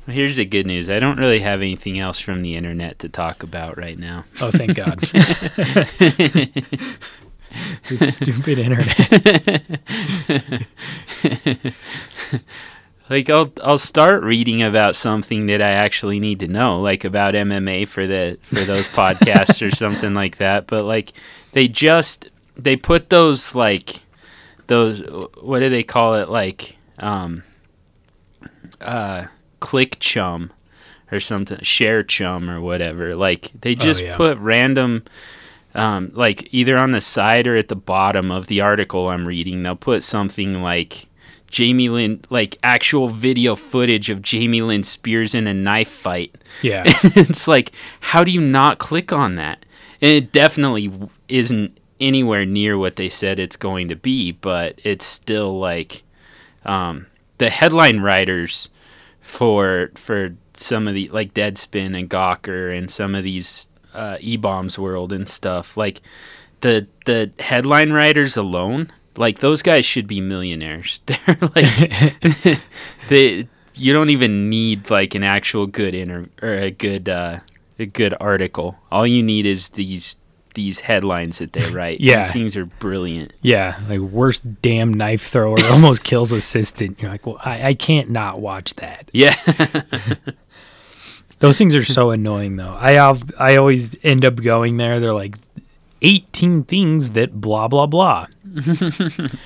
Here's the good news. I don't really have anything else from the internet to talk about right now. Oh, thank God. [laughs] this stupid internet. Like I'll I'll start reading about something that I actually need to know, like about MMA for the for those [laughs] podcasts or something like that. But like they just they put those like those what do they call it like um uh click chum or something share chum or whatever like they just yeah. put random um, like either on the side or at the bottom of the article I'm reading, they'll put something like Jamie Lynn, like actual video footage of Jamie Lynn Spears in a knife fight. Yeah. [laughs] it's like, how do you not click on that? And it definitely isn't anywhere near what they said it's going to be, but it's still like um, the headline writers for for some of the like Deadspin and Gawker and some of these uh, E Bombs World and stuff. Like the the headline writers alone, like those guys should be millionaires. [laughs] They're like [laughs] [laughs] they. You don't even need like an actual good inter or a good uh, a good article. All you need is these these headlines that they write. Yeah. these things are brilliant. Yeah. Like worst damn knife thrower almost kills assistant. You're like, well, I, I can't not watch that. Yeah, Those things are so annoying though. I have, I always end up going there. They're like 18 things that blah blah blah. [laughs]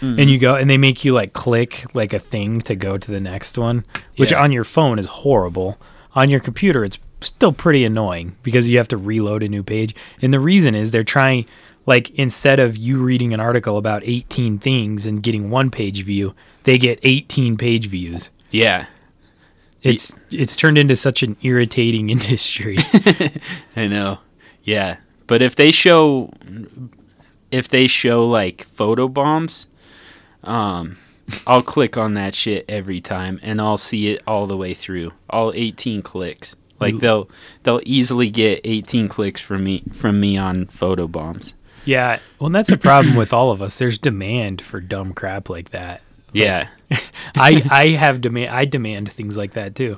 and you go and they make you like click like a thing to go to the next one, which Yeah. on your phone is horrible. On your computer it's still pretty annoying because you have to reload a new page. And the reason is they're trying like instead of you reading an article about 18 things and getting one page view, they get 18 page views. yeah. It's it's turned into such an irritating [laughs] industry. [laughs] I know. Yeah. But if they show if they show like photo bombs, um I'll click on that shit every time and I'll see it all the way through. All 18 clicks. Like they'll they'll easily get 18 clicks from me from me on photo bombs. yeah, well, and that's a problem with all of us. There's demand for dumb crap like that. Yeah. [laughs] I I have demand. I demand things like that too.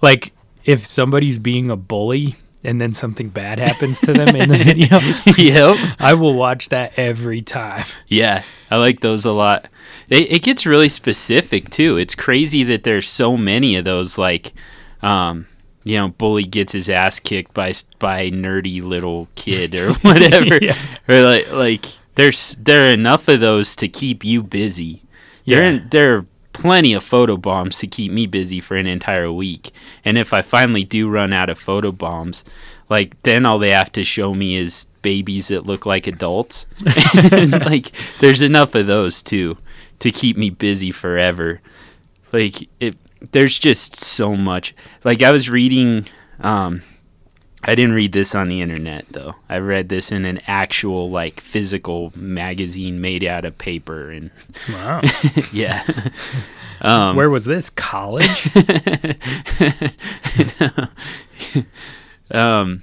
Like if somebody's being a bully and then something bad happens to them in the [laughs] video, yep. I will watch that every time. Yeah, I like those a lot. It, it gets really specific too. It's crazy that there's so many of those. Like, um, you know, bully gets his ass kicked by s- by nerdy little kid or [laughs] whatever. Yeah. Or like like there's there are enough of those to keep you busy. Yeah. are- there are plenty of photo bombs to keep me busy for an entire week. And if I finally do run out of photo bombs, like then all they have to show me is babies that look like adults. [laughs] like there's enough of those too to keep me busy forever. Like it there's just so much. Like I was reading um I didn't read this on the internet though. I read this in an actual like physical magazine made out of paper and Wow. [laughs] yeah. [laughs] um Where was this? College? [laughs] um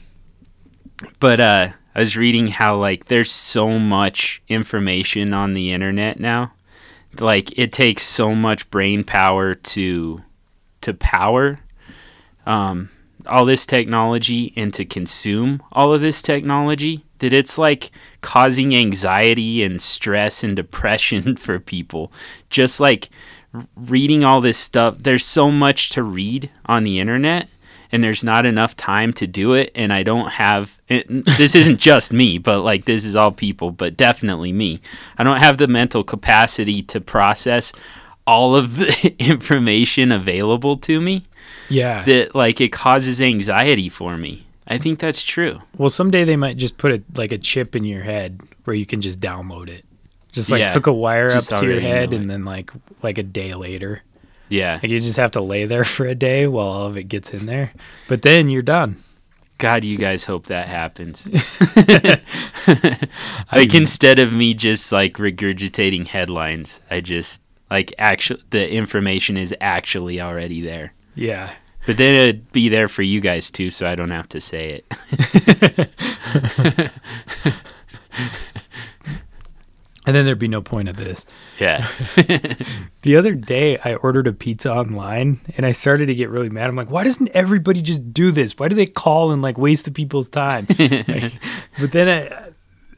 but uh I was reading how like there's so much information on the internet now. Like it takes so much brain power to to power um all this technology and to consume all of this technology that it's like causing anxiety and stress and [laughs] depression for people. Just like reading all this stuff, there's so much to read on the internet and there's not enough time to do it and I don't have it, [laughs] this isn't just me, but like this is all people, but definitely me. I don't have the mental capacity to process all of the [laughs] information available to me yeah. that like it causes anxiety for me. I think that's true. Well, someday they might just put a like a chip in your head where you can just download it. Just like Yeah, hook a wire up to your head and then like like a day later. Yeah. Like you just have to lay there [laughs] for a day while all of it gets in there. But then you're done. God, you guys hope that happens. [laughs] like instead of me just like regurgitating headlines, I just like actually the information is actually already there. Yeah. But then it'd be there for you guys too, so I don't have to say it. [laughs] and then there'd be no point of this. Yeah. [laughs] The other day, I ordered a pizza online and I started to get really mad. I'm like, why doesn't everybody just do this? Why do they call and like waste the people's time? [laughs] Like, but then I,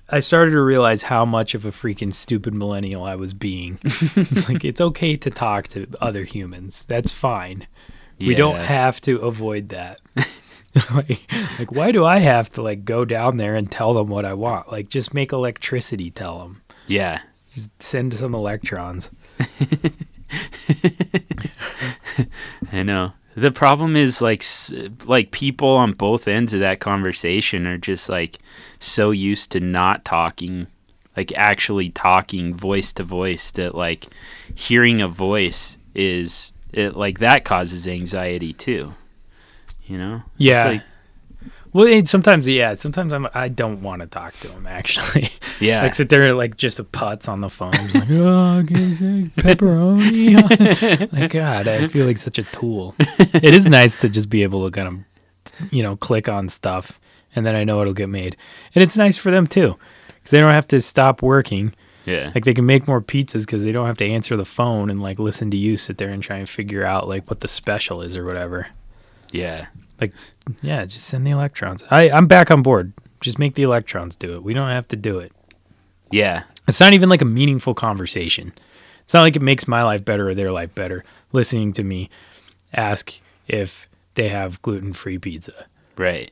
I started to realize how much of a freaking stupid millennial I was being. [laughs] it's like, it's okay to talk to other humans. That's fine. We don't have to avoid that. [laughs] like, like, why do I have to like go down there and tell them what I want? Like, just make electricity tell them. Yeah. Just send some electrons. [laughs] I know. The problem is like s- like people on both ends of that conversation are just like so used to not talking, like actually talking voice to voice that like hearing a voice is it like that causes anxiety too. You know? It's Yeah. like- Well, sometimes, yeah, sometimes I'm, I don't want to talk to him actually. [laughs] yeah. like sit there like just a putz on the phone, just like, [laughs] oh, can you say pepperoni. [laughs] like God, I feel like such a tool. it is nice to just be able to kind of, you know, click on stuff, and then I know it'll get made, and it's nice for them too, because they don't have to stop working. yeah. Like they can make more pizzas because they don't have to answer the phone and like listen to you sit there and try and figure out like what the special is or whatever. yeah. Like, yeah, just send the electrons. I, I'm back on board. Just make the electrons do it. We don't have to do it. Yeah. It's not even like a meaningful conversation. It's not like it makes my life better or their life better listening to me ask if they have gluten free pizza. Right.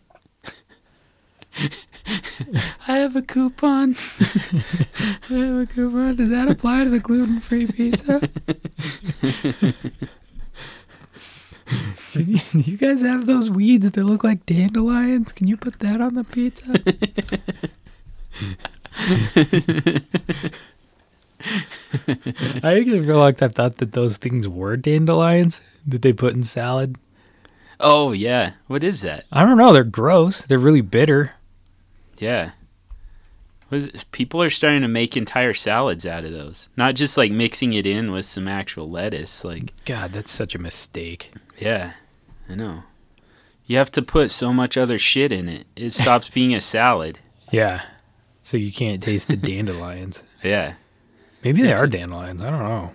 I have a coupon. I have a coupon. Does that apply to the gluten free pizza? You, you guys have those weeds that look like dandelions? Can you put that on the pizza? I actually for a long time thought that those things were dandelions that they put in salad. Oh yeah. What is that? I don't know. They're gross. They're really bitter. Yeah. What is it? People are starting to make entire salads out of those. Not just like mixing it in with some actual lettuce. Like, God, that's such a mistake. yeah, I know. You have to put so much other shit in it. It stops [laughs] being a salad. Yeah. So you can't taste the dandelions. [laughs] Yeah. Maybe they are dandelions. I don't know.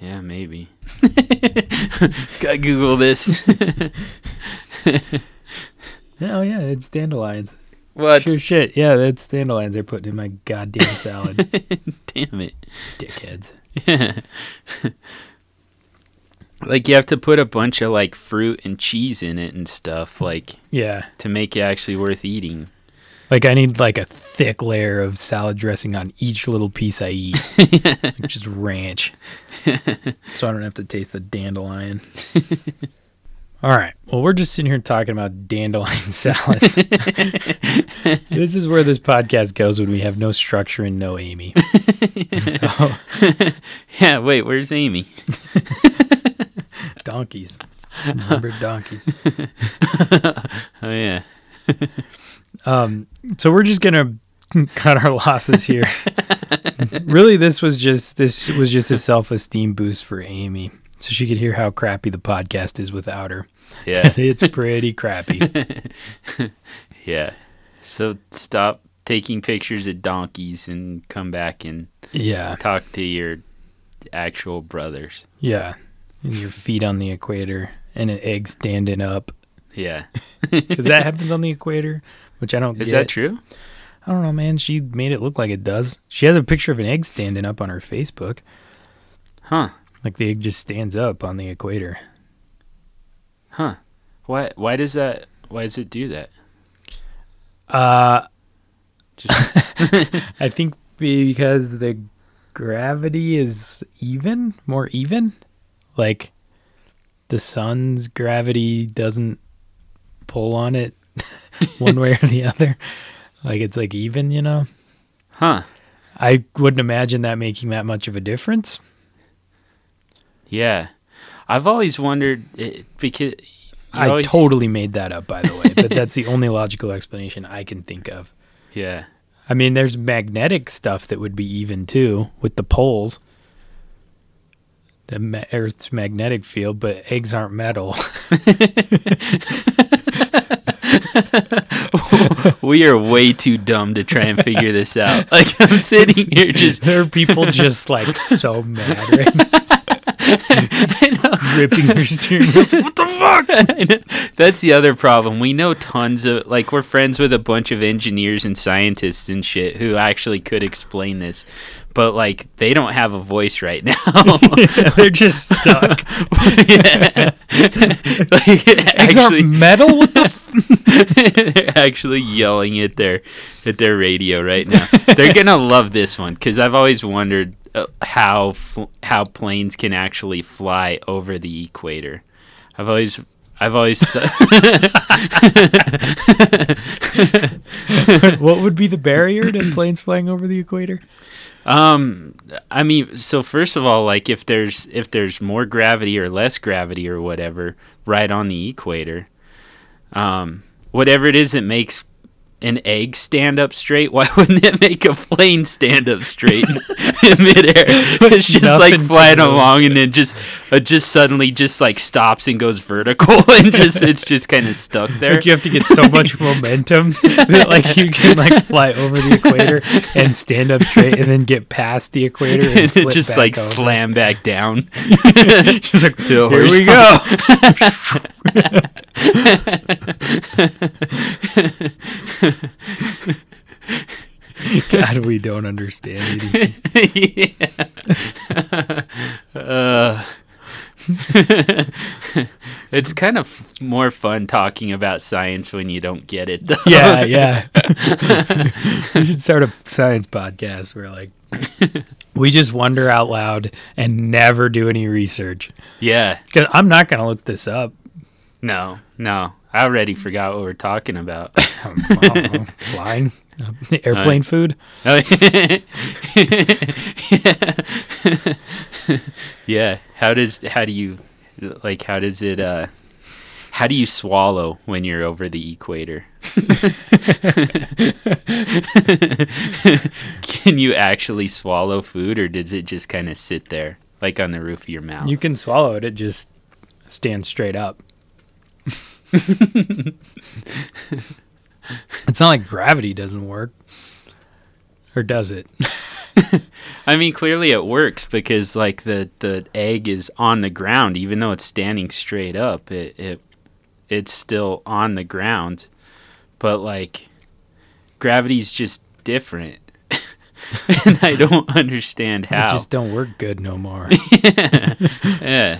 Yeah, maybe. [laughs] Gotta Google this. Oh yeah, it's dandelions. What? Sure shit. Yeah, that's dandelions they're putting in my goddamn salad. [laughs] Damn it. Dickheads. Yeah. [laughs] like you have to put a bunch of like fruit and cheese in it and stuff like Yeah. to make it actually worth eating. Like I need like a thick layer of salad dressing on each little piece I eat. [laughs] just ranch. so I don't have to taste the dandelion. All right. Well, we're just sitting here talking about dandelion [laughs] salad. [laughs] this is where this podcast goes when we have no structure and no Amy. [laughs] so, Yeah, wait, where's Amy? donkeys. Remember donkeys. Oh yeah. Um, so we're just gonna cut our losses here. really, this was just this was just a self esteem boost for Amy, so she could hear how crappy the podcast is without her. [laughs] Yeah. it's pretty crappy. [laughs] yeah. So stop taking pictures of donkeys and come back and Yeah, talk to your actual brothers. yeah. And your feet on the equator and an egg standing up Yeah. [laughs] because that happens on the equator, which I don't. Is get. that true? I don't know, man. She made it look like it does. She has a picture of an egg standing up on her Facebook. Huh. Like the egg just stands up on the equator. Huh. Why why does that why does it do that? Uh, Just [laughs] I think because the gravity is even, more even. Like the sun's gravity doesn't pull on it [laughs] one way or the other. Like it's like even, you know. Huh. I wouldn't imagine that making that much of a difference. Yeah. I've always wondered it, because I always- totally made that up, by the way, but that's the only logical explanation I can think of. [laughs] Yeah. I mean, there's magnetic stuff that would be even too with the poles. The ma- Earth's magnetic field, but eggs aren't metal. [laughs] we are way too dumb to try and figure this out. [laughs] Like I'm sitting here just There are people just like so mad right now. gripping their steering wheels. What the fuck? [laughs] That's the other problem. We know tons of like we're friends with a bunch of engineers and scientists and shit who actually could explain this. But like they don't have a voice right now. Yeah, [laughs] [laughs] they're just stuck. Yeah. like, Eggs aren't actually, metal. What the they're actually yelling at their at their radio right now. They're gonna love this one because I've always wondered how fl- how planes can actually fly over the equator. I've always I've always th- [laughs] [laughs] what would be the barrier to planes flying over the equator? um I mean so first of all like if there's if there's more gravity or less gravity or whatever right on the equator um whatever it is that makes an egg stand up straight, why [laughs] wouldn't it make a plane stand up straight [laughs] in midair? It's just like Nothing to flying along and then just uh, just suddenly just like stops and goes vertical [laughs] and just it's just kind of stuck there. Like you have to get so much momentum that like you can like fly over the equator and stand up straight and then get past the equator and, and just like over. slam back down. Just like here we go. God, we don't understand anything. yeah. uh, [laughs] it's kind of more fun talking about science when you don't get it. Though. Yeah, [laughs] yeah. we should start a science podcast where like we just wonder out loud and never do any research. yeah. Because I'm not gonna look this up. No, no. I already forgot what we're talking about. I don't know, flying, uh, [laughs] airplane food. Oh, [laughs] yeah. How does how do you like how does it uh how do you swallow when you're over the equator? [laughs] Can you actually swallow food or does it just kind of sit there like on the roof of your mouth? You can swallow it. It just stands straight up. [laughs] it's not like gravity doesn't work, or does it? [laughs] I mean, clearly it works because like the the egg is on the ground, even though it's standing straight up. It it it's still on the ground, but like gravity's just different, [laughs] and I don't understand how. It just don't work good no more. yeah,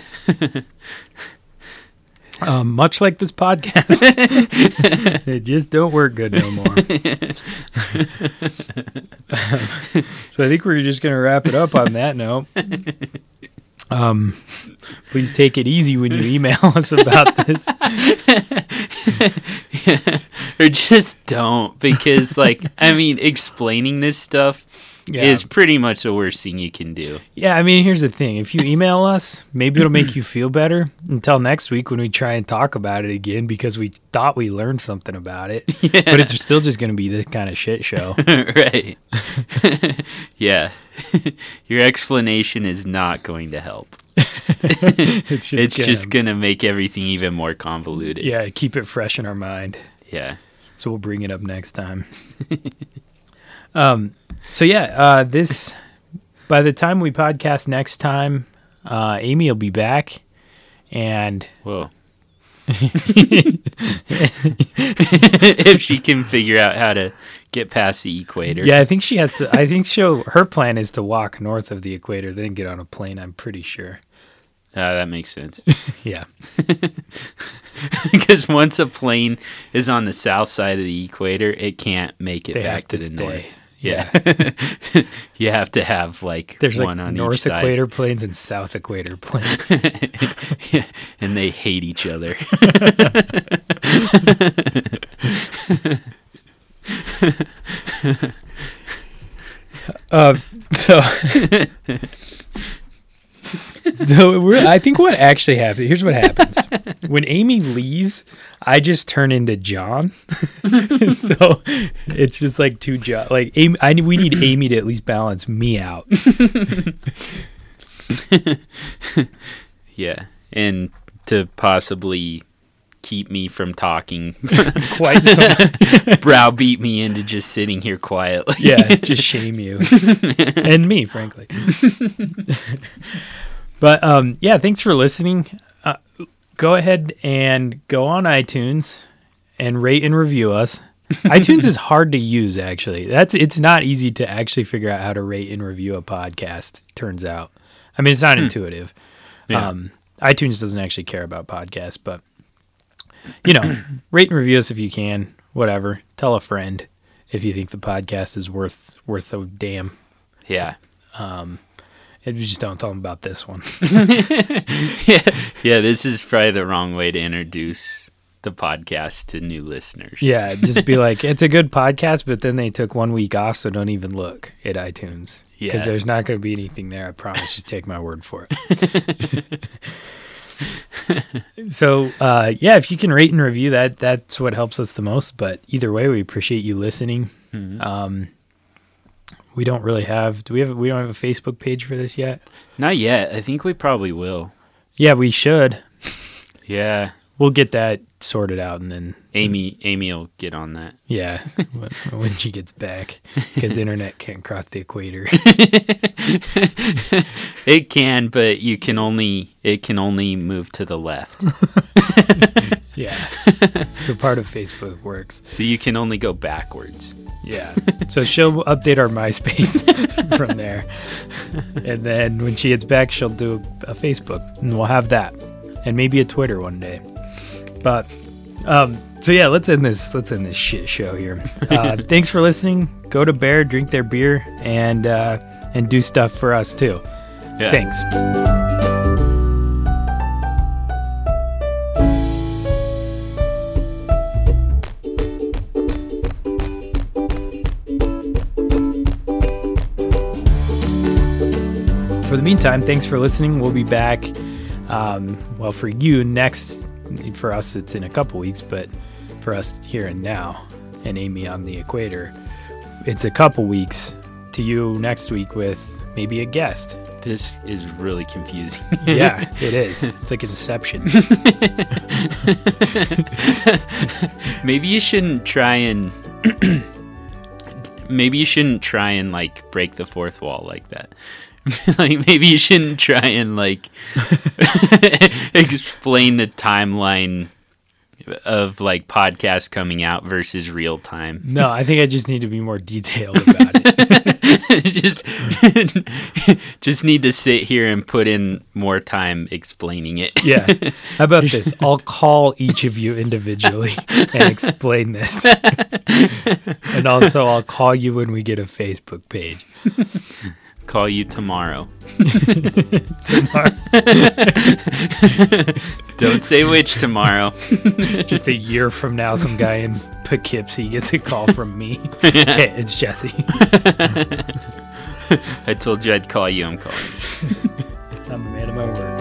um, much like this podcast, [laughs] it just don't work good no more. [laughs] so I think we're just gonna wrap it up on that note. Um, please take it easy when you email us about this. [laughs] or just don't because like I mean, explaining this stuff Yeah. is pretty much the worst thing you can do. Yeah, I mean, here's the thing. If you email us, maybe it'll make you feel better until next week when we try and talk about it again because we thought we learned something about it. [laughs] But it's still just going to be this kind of shit show. [laughs] right. [laughs] yeah. Your explanation is not going to help. it's just it's gonna, just going to make everything even more convoluted. yeah, keep it fresh in our mind. Yeah. So we'll bring it up next time. Um, so yeah, uh, this by the time we podcast next time, uh, Amy will be back, and Whoa. [laughs] if she can figure out how to get past the equator. yeah, I think she has to. I think she'll. Her plan is to walk north of the equator, then get on a plane. I'm pretty sure. Ah, that makes sense. [laughs] Yeah, [laughs] Because once a plane is on the south side of the equator, it can't make it They back to, to the stay. north. Yeah. [laughs] you have to have like there's one like on north each side. equator planes and south equator planes. yeah, [laughs] and they hate each other. [laughs] Uh, so, [laughs] so I think what actually happened. Here's what happens when Amy leaves. I just turn into John. [laughs] so it's just like two John. Like Amy, I we need Amy to at least balance me out. [laughs] yeah, and to possibly keep me from talking, [laughs] Quite so. [laughs] browbeat me into just sitting here quietly. yeah, [laughs] just shame you and me, frankly. but um, yeah, thanks for listening. Uh, go ahead and go on iTunes and rate and review us. iTunes is hard to use actually. That's it's not easy to actually figure out how to rate and review a podcast, turns out. I mean, it's not intuitive. Yeah. Um, iTunes doesn't actually care about podcasts, but you know, [clears throat] rate and review us if you can. Whatever. Tell a friend if you think the podcast is worth worth a damn. yeah. Um, and you just don't tell them about this one. [laughs] [laughs] yeah, yeah. This is probably the wrong way to introduce the podcast to new listeners. yeah, just be [laughs] like, it's a good podcast, but then they took one week off, so don't even look at iTunes because Yeah. there's not going to be anything there. I promise. Just take my word for it. [laughs] so uh, yeah, if you can rate and review that, that's what helps us the most. But either way, we appreciate you listening. Um, we don't really have. Do we have? We don't have a Facebook page for this yet. Not yet. I think we probably will. Yeah, we should. Yeah. We'll get that sorted out, and then Amy Amy will get on that. yeah, [laughs] when, when she gets back, because internet can't cross the equator. [laughs] It can, but you can only it can only move to the left. [laughs] Yeah. so part of Facebook works. so you can only go backwards. Yeah. So she'll update our MySpace from there. And then when she gets back, she'll do a Facebook and we'll have that. And maybe a Twitter one day. But um so yeah, let's end this let's end this shit show here. [laughs] Uh thanks for listening. Go to Baere, drink their beer and uh and do stuff for us too. Yeah. Thanks. For the meantime, thanks for listening. We'll be back. Um, well, for you next, for us, it's in a couple weeks, but for us here and now, and Amy on the equator, it's a couple weeks to you next week with maybe a guest. This is really confusing. Yeah, [laughs] it is. It's like Inception. [laughs] maybe you shouldn't try and [clears throat] maybe you shouldn't try and like break the fourth wall like that. [laughs] like maybe you shouldn't try and like [laughs] explain the timeline of like podcasts coming out versus real time. No, I think I just need to be more detailed about it. [laughs] just just need to sit here and put in more time explaining it. Yeah. How about this? I'll call each of you individually and explain this. and also, I'll call you when we get a Facebook page. Call you tomorrow. Tomorrow. [laughs] Don't say which tomorrow. [laughs] Just a year from now, some guy in Poughkeepsie gets a call from me. [laughs] hey, it's Jesse. I told you I'd call you. I'm calling you.